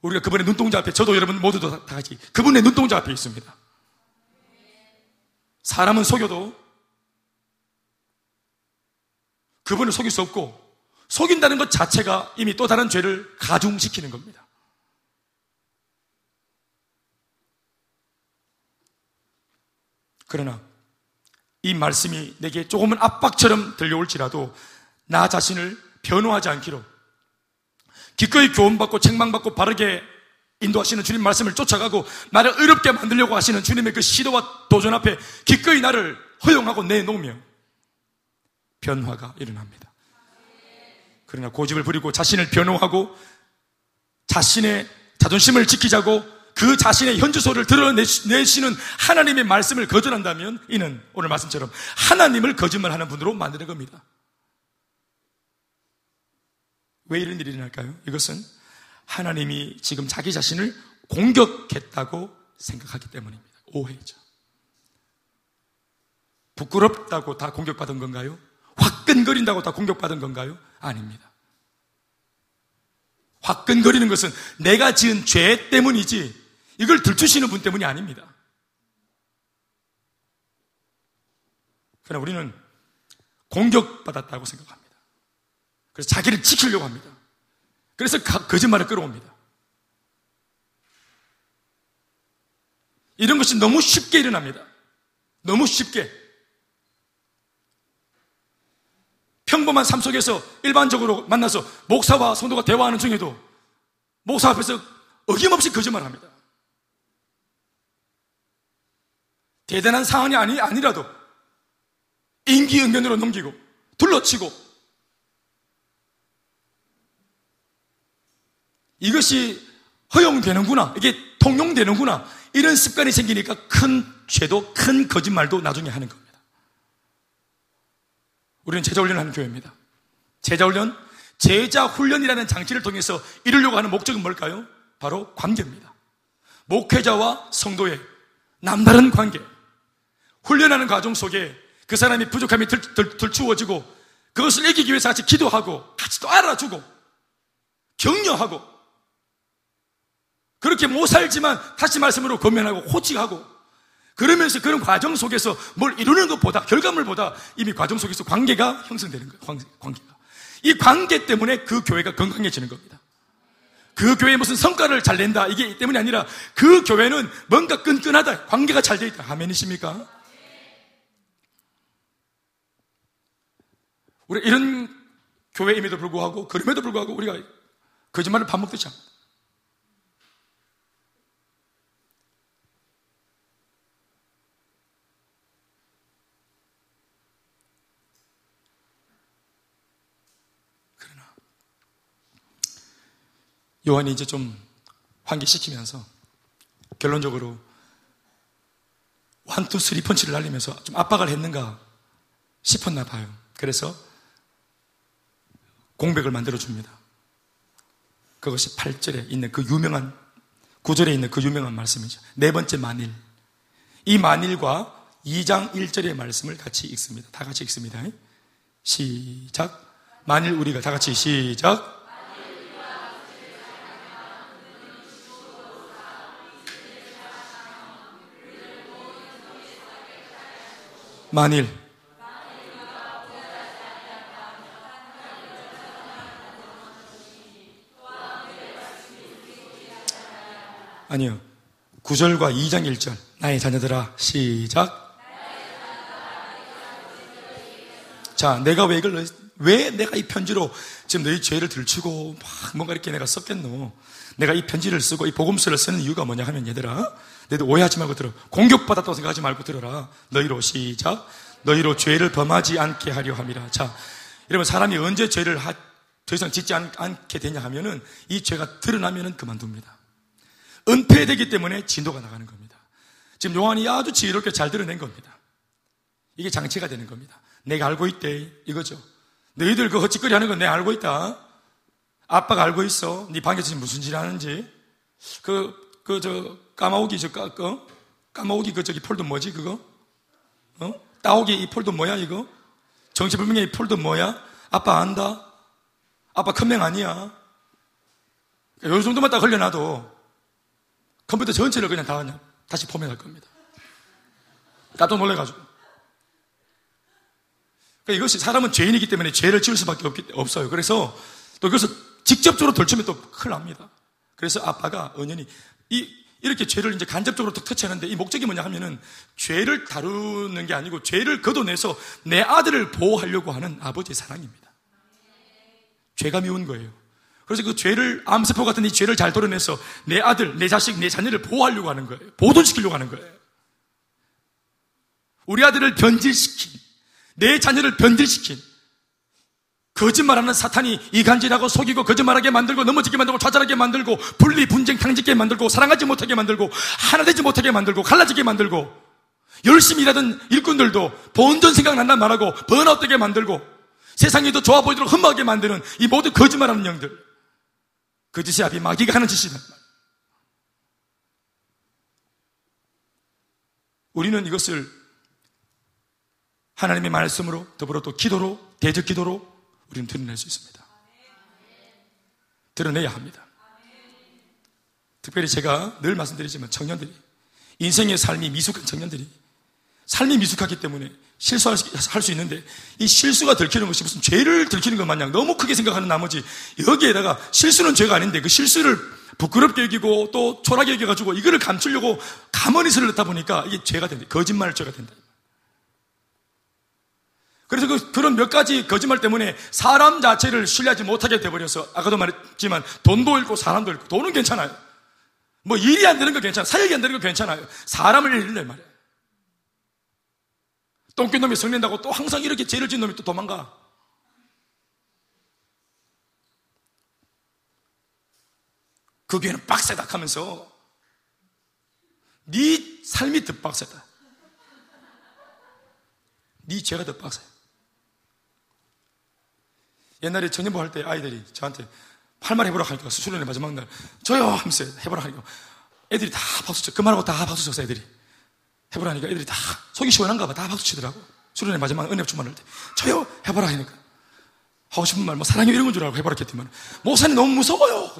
우리가 그분의 눈동자 앞에, 저도 여러분 모두도 다 같이 그분의 눈동자 앞에 있습니다. 사람은 속여도 그분을 속일 수 없고 속인다는 것 자체가 이미 또 다른 죄를 가중시키는 겁니다. 그러나 이 말씀이 내게 조금은 압박처럼 들려올지라도 나 자신을 변호하지 않기로 기꺼이 교훈받고 책망받고 바르게 인도하시는 주님 말씀을 쫓아가고 나를 의롭게 만들려고 하시는 주님의 그 시도와 도전 앞에 기꺼이 나를 허용하고 내놓으면 변화가 일어납니다. 그러나 고집을 부리고 자신을 변호하고 자신의 자존심을 지키자고 그 자신의 현주 소를 드러내시는 하나님의 말씀을 거절한다면 이는 오늘 말씀처럼 하나님을 거짓말하는 분으로 만드는 겁니다. 왜 이런 일이 일어날까요? 이것은 하나님이 지금 자기 자신을 공격했다고 생각하기 때문입니다. 오해죠. 부끄럽다고 다 공격받은 건가요? 화끈거린다고 다 공격받은 건가요? 아닙니다. 화끈거리는 것은 내가 지은 죄 때문이지 이걸 들추시는 분 때문이 아닙니다. 그러나 우리는 공격받았다고 생각합니다. 그래서 자기를 지키려고 합니다. 그래서 거짓말을 끌어옵니다. 이런 것이 너무 쉽게 일어납니다. 너무 쉽게. 평범한 삶 속에서 일반적으로 만나서 목사와 성도가 대화하는 중에도 목사 앞에서 어김없이 거짓말 합니다. 대단한 상황이 아니, 아니라도 인기응변으로 넘기고 둘러치고 이것이 허용되는구나. 이게 통용되는구나. 이런 습관이 생기니까 큰 죄도 큰 거짓말도 나중에 하는 겁니다. 우리는 제자 훈련하는 교회입니다. 제자 훈련, 제자 훈련이라는 장치를 통해서 이루려고 하는 목적은 뭘까요? 바로 관계입니다. 목회자와 성도의 남다른 관계. 훈련하는 과정 속에 그 사람이 부족함이 들, 들, 들추어지고 그것을 이기기 위해서 같이 기도하고 같이 또 알아주고 격려하고 그렇게 못 살지만 다시 말씀으로 건면하고 호칭하고 그러면서 그런 과정 속에서 뭘 이루는 것보다 결과물보다 이미 과정 속에서 관계가 형성되는 거예요. 관계가. 이 관계 때문에 그 교회가 건강해지는 겁니다. 그 교회에 무슨 성과를 잘 낸다 이게 때문이 아니라 그 교회는 뭔가 끈끈하다 관계가 잘 돼 있다 아멘이십니까? 우리 이런 교회임에도 불구하고 그럼에도 불구하고 우리가 거짓말을 밥 먹듯이 합니다. 요한이 이제 좀 환기시키면서 결론적으로 완투 스리 펀치를 날리면서 좀 압박을 했는가 싶었나 봐요. 그래서 공백을 만들어 줍니다. 그것이 8절에 있는 그 유명한 9절에 있는 그 유명한 말씀이죠. 네 번째 만일. 이 만일과 2장 1절의 말씀을 같이 읽습니다. 다 같이 읽습니다. 시작. 만일 우리가 다 같이 시작. 만일 아니요. 9절과 2장 1절. 나의 자녀들아, 시작. 자, 내가 왜 이걸, 왜 내가 이 편지로 지금 너희 죄를 들추고 막 뭔가 이렇게 내가 썼겠노? 내가 이 편지를 쓰고 이 복음서를 쓰는 이유가 뭐냐 하면 얘들아, 너희들 오해하지 말고 들어. 공격받았다고 생각하지 말고 들어라. 너희로 시작. 너희로 죄를 범하지 않게 하려 함이라. 자, 여러분 사람이 언제 죄를 하, 더 이상 짓지 않, 게 되냐 하면은 이 죄가 드러나면은 그만둡니다. 은폐되기 때문에 진도가 나가는 겁니다. 지금 요한이 아주 지혜롭게 잘 드러낸 겁니다. 이게 장치가 되는 겁니다. 내가 알고 있대. 이거죠. 너희들 그 헛짓거리 하는 건 내가 알고 있다. 아빠가 알고 있어. 네 방에서 지금 무슨 짓 하는지. 그, 그, 저, 까마오기, 저, 까, 그, 까마오기 그 저기 폴더 뭐지, 그거? 어? 따오기 이 폴더 뭐야, 이거? 정치불명의 이 폴더 뭐야? 아빠 안다? 아빠 큰명 아니야? 요 정도만 딱 흘려놔도 컴퓨터 전체를 그냥 다 그냥 다시 포맷할 겁니다. 깜짝 놀래가지고. 그러니까 이것이 사람은 죄인이기 때문에 죄를 지을 수밖에 없기, 없어요. 그래서 또 이것을 직접적으로 덜치면 또 큰일 납니다. 그래서 아빠가 은연히 이, 이렇게 죄를 이제 간접적으로 터치하는데 이 목적이 뭐냐 하면은 죄를 다루는 게 아니고 죄를 걷어내서 내 아들을 보호하려고 하는 아버지의 사랑입니다. 죄가 미운 거예요. 그래서 그 죄를, 암세포 같은 이 죄를 잘 도려내서 내 아들, 내 자식, 내 자녀를 보호하려고 하는 거예요. 보존시키려고 하는 거예요. 우리 아들을 변질시킨, 내 자녀를 변질시킨, 거짓말하는 사탄이 이간질하고 속이고 거짓말하게 만들고 넘어지게 만들고 좌절하게 만들고 분리 분쟁 탕짓게 만들고 사랑하지 못하게 만들고 하나 되지 못하게 만들고 갈라지게 만들고 열심히 일하던 일꾼들도 본전 생각난다 말하고 번아웃되게 만들고 세상이 더 좋아 보이도록 흠하게 만드는 이 모든 거짓말하는 영들. 그 짓이 앞이 마귀가 하는 짓이다. 우리는 이것을 하나님의 말씀으로 더불어 또 기도로 대적 기도로 우리는 드러낼 수 있습니다. 드러내야 합니다. 특별히 제가 늘 말씀드리지만 청년들이 인생의 삶이 미숙한 청년들이 삶이 미숙하기 때문에 실수할 수 있는데 이 실수가 들키는 것이 무슨 죄를 들키는 것 마냥 너무 크게 생각하는 나머지 여기에다가 실수는 죄가 아닌데 그 실수를 부끄럽게 여기고 또 초라하게 여겨가지고 이거를 감추려고 슬을 넣다 보니까 이게 죄가 된다. 거짓말 죄가 된다. 그래서 그, 그런 몇 가지 거짓말 때문에 사람 자체를 신뢰하지 못하게 돼버려서 아까도 말했지만 돈도 잃고 사람도 잃고 돈은 괜찮아요. 뭐 일이 안 되는 거 괜찮아요. 사역이 안 되는 거 괜찮아요. 사람을 잃는 말이에요. 똥낀 놈이 성낸다고 또 항상 이렇게 죄를 지은 놈이 또 도망가. 그 교회는 빡세다 하면서 네 삶이 더 빡세다. 네 죄가 더 빡세. 옛날에 전년부 할 때 아이들이 저한테 할말 해보라 하니까 수련회 마지막 날 저요 하면서 해보라 하니까 애들이 다 박수 쳐. 그 말하고 다 박수 쳤어 애들이. 해보라 하니까 애들이 다 속이 시원한가 봐. 다 박수 치더라고. 수련회 마지막 은혜 주만 할때 저요 해보라 하니까 하고 싶은 말 뭐 사랑해 이런 건 줄 알고 해보라 했더만 목사님 너무 무서워요.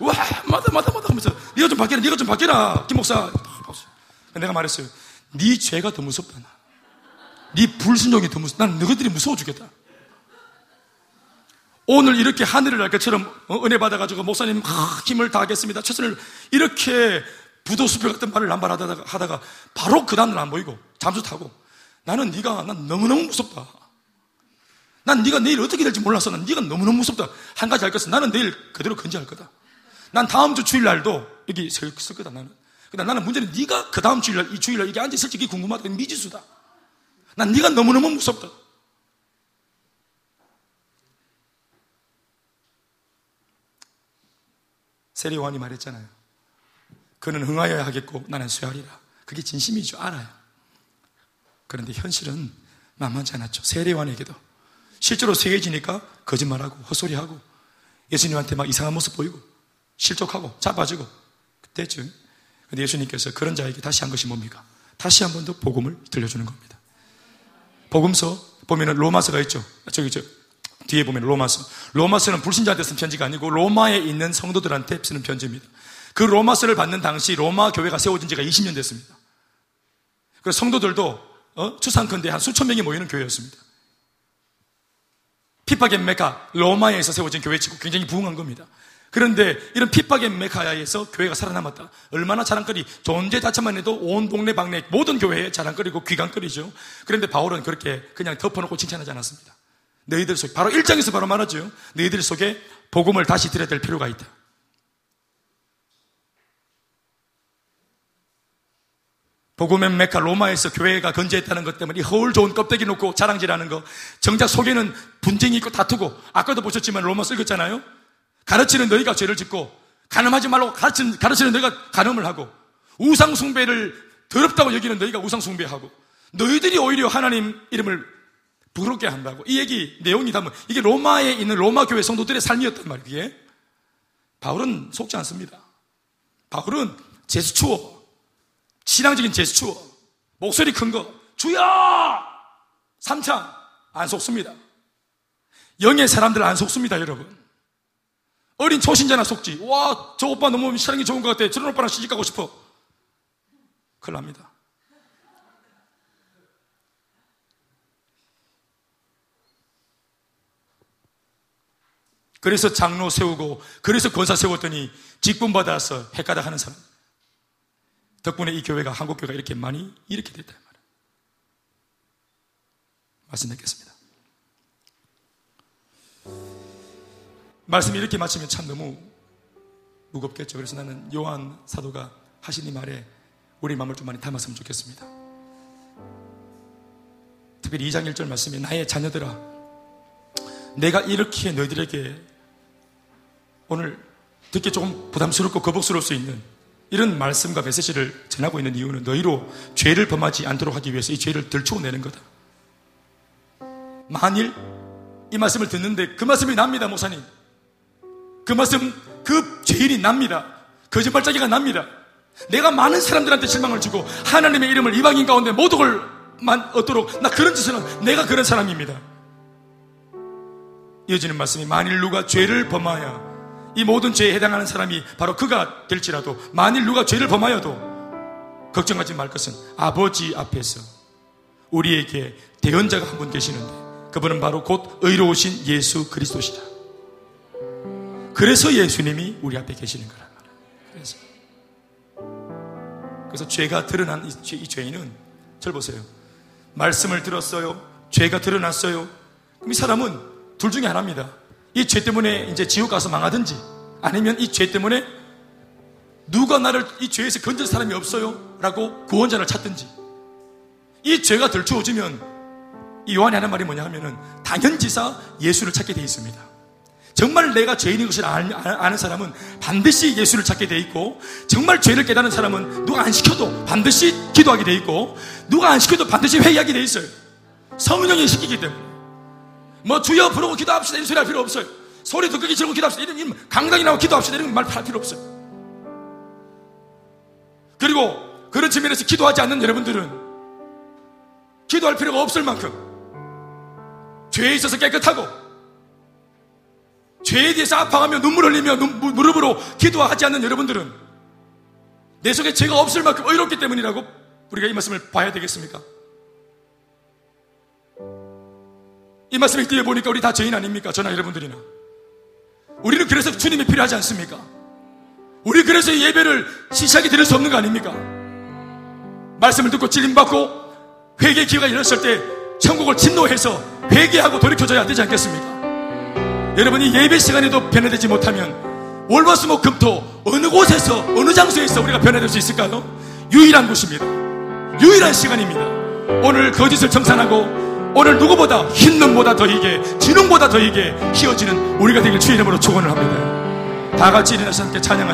와, 맞다, 맞다, 맞다 하면서, 네가 좀 바뀌라, 네가 좀 바뀌라, 김 목사. 내가 말했어요. 네 죄가 더 무섭다, 나. 네 불순종이 더 무섭다. 난 너희들이 무서워 죽겠다. 오늘 이렇게 하늘을 날 것처럼 어, 은혜 받아가지고 목사님 아, 힘을 다하겠습니다. 최선을 이렇게 부도수표 같은 말을 남발하다가 하다가 바로 그 다음날 안 보이고 잠수 타고 나는 네가 난 너무너무 무섭다. 난 네가 내일 어떻게 될지 몰라서 난 네가 너무너무 무섭다. 한 가지 알 것은 나는 내일 그대로 건재할 거다. 난 다음 주 주일날도 여기 설, 설 거다 나는. 근데 나는 문제는 네가 그 다음 주일날 이 주일날 이게 앉아 있을지 궁금하다. 미지수다. 난 네가 너무너무 무섭다. 세리 요한이 말했잖아요. 그는 흥하여야 하겠고 나는 쇠하리라. 그게 진심이죠. 알아요. 그런데 현실은 만만치 않았죠. 세례요한에게도 실제로 세해지니까 거짓말하고 헛소리하고 예수님한테 막 이상한 모습 보이고 실족하고 자빠지고 그때쯤 근데 예수님께서 그런 자에게 다시 한 것이 뭡니까? 다시 한 번 더 복음을 들려주는 겁니다. 복음서 보면은 로마서가 있죠. 저기 저 뒤에 보면 로마서. 로마서는 불신자한테 쓴 편지가 아니고 로마에 있는 성도들한테 쓰는 편지입니다. 그 로마서를 받는 당시 로마 교회가 세워진 지가 20년 됐습니다. 그래서 성도들도 어? 추상컨대 한 수천 명이 모이는 교회였습니다. 피파겐 메카 로마에서 세워진 교회치고 굉장히 부흥한 겁니다. 그런데 이런 핍박의 메카야에서 교회가 살아남았다. 얼마나 자랑거리, 존재 자체만 해도 온 동네 방네 모든 교회에 자랑거리고 귀감거리죠. 그런데 바울은 그렇게 그냥 덮어놓고 칭찬하지 않았습니다. 너희들 속에, 바로 일장에서 바로 말하죠. 너희들 속에 복음을 다시 드려야 될 필요가 있다. 복음의 메카 로마에서 교회가 건재했다는 것 때문에 허울 좋은 껍데기 놓고 자랑질하는 거. 정작 속에는 분쟁이 있고 다투고 아까도 보셨지만 로마 읽었잖아요? 가르치는 너희가 죄를 짓고 가늠하지 말라고 가르치는, 가르치는 너희가 가늠을 하고 우상 숭배를 더럽다고 여기는 너희가 우상 숭배하고 너희들이 오히려 하나님 이름을 부럽게 한다고. 이 얘기 내용이 담은 이게 로마에 있는 로마 교회 성도들의 삶이었단 말이에요. 바울은 속지 않습니다. 바울은 제스추어 신앙적인 제스추어 목소리 큰 거 주여 삼창 안 속습니다 영의 사람들 안 속습니다 여러분 어린 초신자나 속지. 와, 저 오빠 너무 사랑이 좋은 것 같아. 저런 오빠랑 시집 가고 싶어. 큰일 납니다. 그래서 장로 세우고, 그래서 권사 세웠더니 직분 받아서 핵가닥 하는 사람. 덕분에 이 교회가 한국 교회가 이렇게 많이 이렇게 됐다. 말이에요. 말씀 듣겠습니다. 말씀이 이렇게 마치면 참 너무 무겁겠죠. 그래서 나는 요한 사도가 하신 이 말에 우리 마음을 좀 많이 담았으면 좋겠습니다. 특별히 2장 1절 말씀에 나의 자녀들아 내가 이렇게 너희들에게 오늘 듣기 조금 부담스럽고 거북스러울 수 있는 이런 말씀과 메시지를 전하고 있는 이유는 너희로 죄를 범하지 않도록 하기 위해서 이 죄를 들추어내는 거다. 만일 이 말씀을 듣는데 그 말씀이 납니다, 목사님. 그 말씀, 그 죄인이 납니다. 거짓말짜기가 납니다. 내가 많은 사람들한테 실망을 주고 하나님의 이름을 이방인 가운데 모독을 얻도록 나 그런 는 내가 그런 사람입니다. 이어지는 말씀이 만일 누가 죄를 범하여 이 모든 죄에 해당하는 사람이 바로 그가 될지라도 만일 누가 죄를 범하여도 걱정하지 말 것은 아버지 앞에서 우리에게 대언자가 한 분 계시는데 그분은 바로 곧 의로우신 예수 그리스도시다. 그래서 예수님이 우리 앞에 계시는 거란 말이에요. 그래서 그래서 죄가 드러난 이, 죄, 이 죄인은 절 보세요. 말씀을 들었어요. 죄가 드러났어요. 그럼 이 사람은 둘 중에 하나입니다. 이 죄 때문에 이제 지옥 가서 망하든지 아니면 이 죄 때문에 누가 나를 이 죄에서 건질 사람이 없어요? 라고 구원자를 찾든지 이 죄가 덜추어지면 이 요한이 하는 말이 뭐냐 하면은 당연지사 예수를 찾게 되어 있습니다. 정말 내가 죄인인 것을 아는 사람은 반드시 예수를 찾게 되어 있고 정말 죄를 깨닫는 사람은 누가 안 시켜도 반드시 기도하게 되어 있고 누가 안 시켜도 반드시 회의하게 되어 있어요. 성령이 시키기 때문에 뭐 주여 부르고 기도합시다 이런 소리 할 필요 없어요. 소리도 크게 지르고 기도합시다 이런 강당이 나고 기도합시다 이런 말 할 필요 없어요. 그리고 그런 측면에서 기도하지 않는 여러분들은 기도할 필요가 없을 만큼 죄에 있어서 깨끗하고 죄에 대해서 아파하며 눈물 흘리며 무릎으로 기도하지 않는 여러분들은 내 속에 죄가 없을 만큼 의롭기 때문이라고 우리가 이 말씀을 봐야 되겠습니까? 이 말씀을 뒤에 보니까 우리 다 죄인 아닙니까? 저나 여러분들이나. 우리는 그래서 주님이 필요하지 않습니까? 우리 그래서 예배를 시시하게 드릴 수 없는 거 아닙니까? 말씀을 듣고 찔림받고 회개 기회가 일었을 때 천국을 진노해서 회개하고 돌이켜줘야 되지 않겠습니까? 여러분이 예배 시간에도 변화되지 못하면 월화수목 금토 어느 곳에서 어느 장소에서 우리가 변화될 수 있을까요? 유일한 곳입니다. 유일한 시간입니다. 오늘 거짓을 청산하고 오늘 누구보다 흰 눈보다 더이게 진홍보다 더이게 희어지는 우리가 되길 주의 이름으로 축원을 합니다. 다 같이 일어나서 함께 찬양하시죠.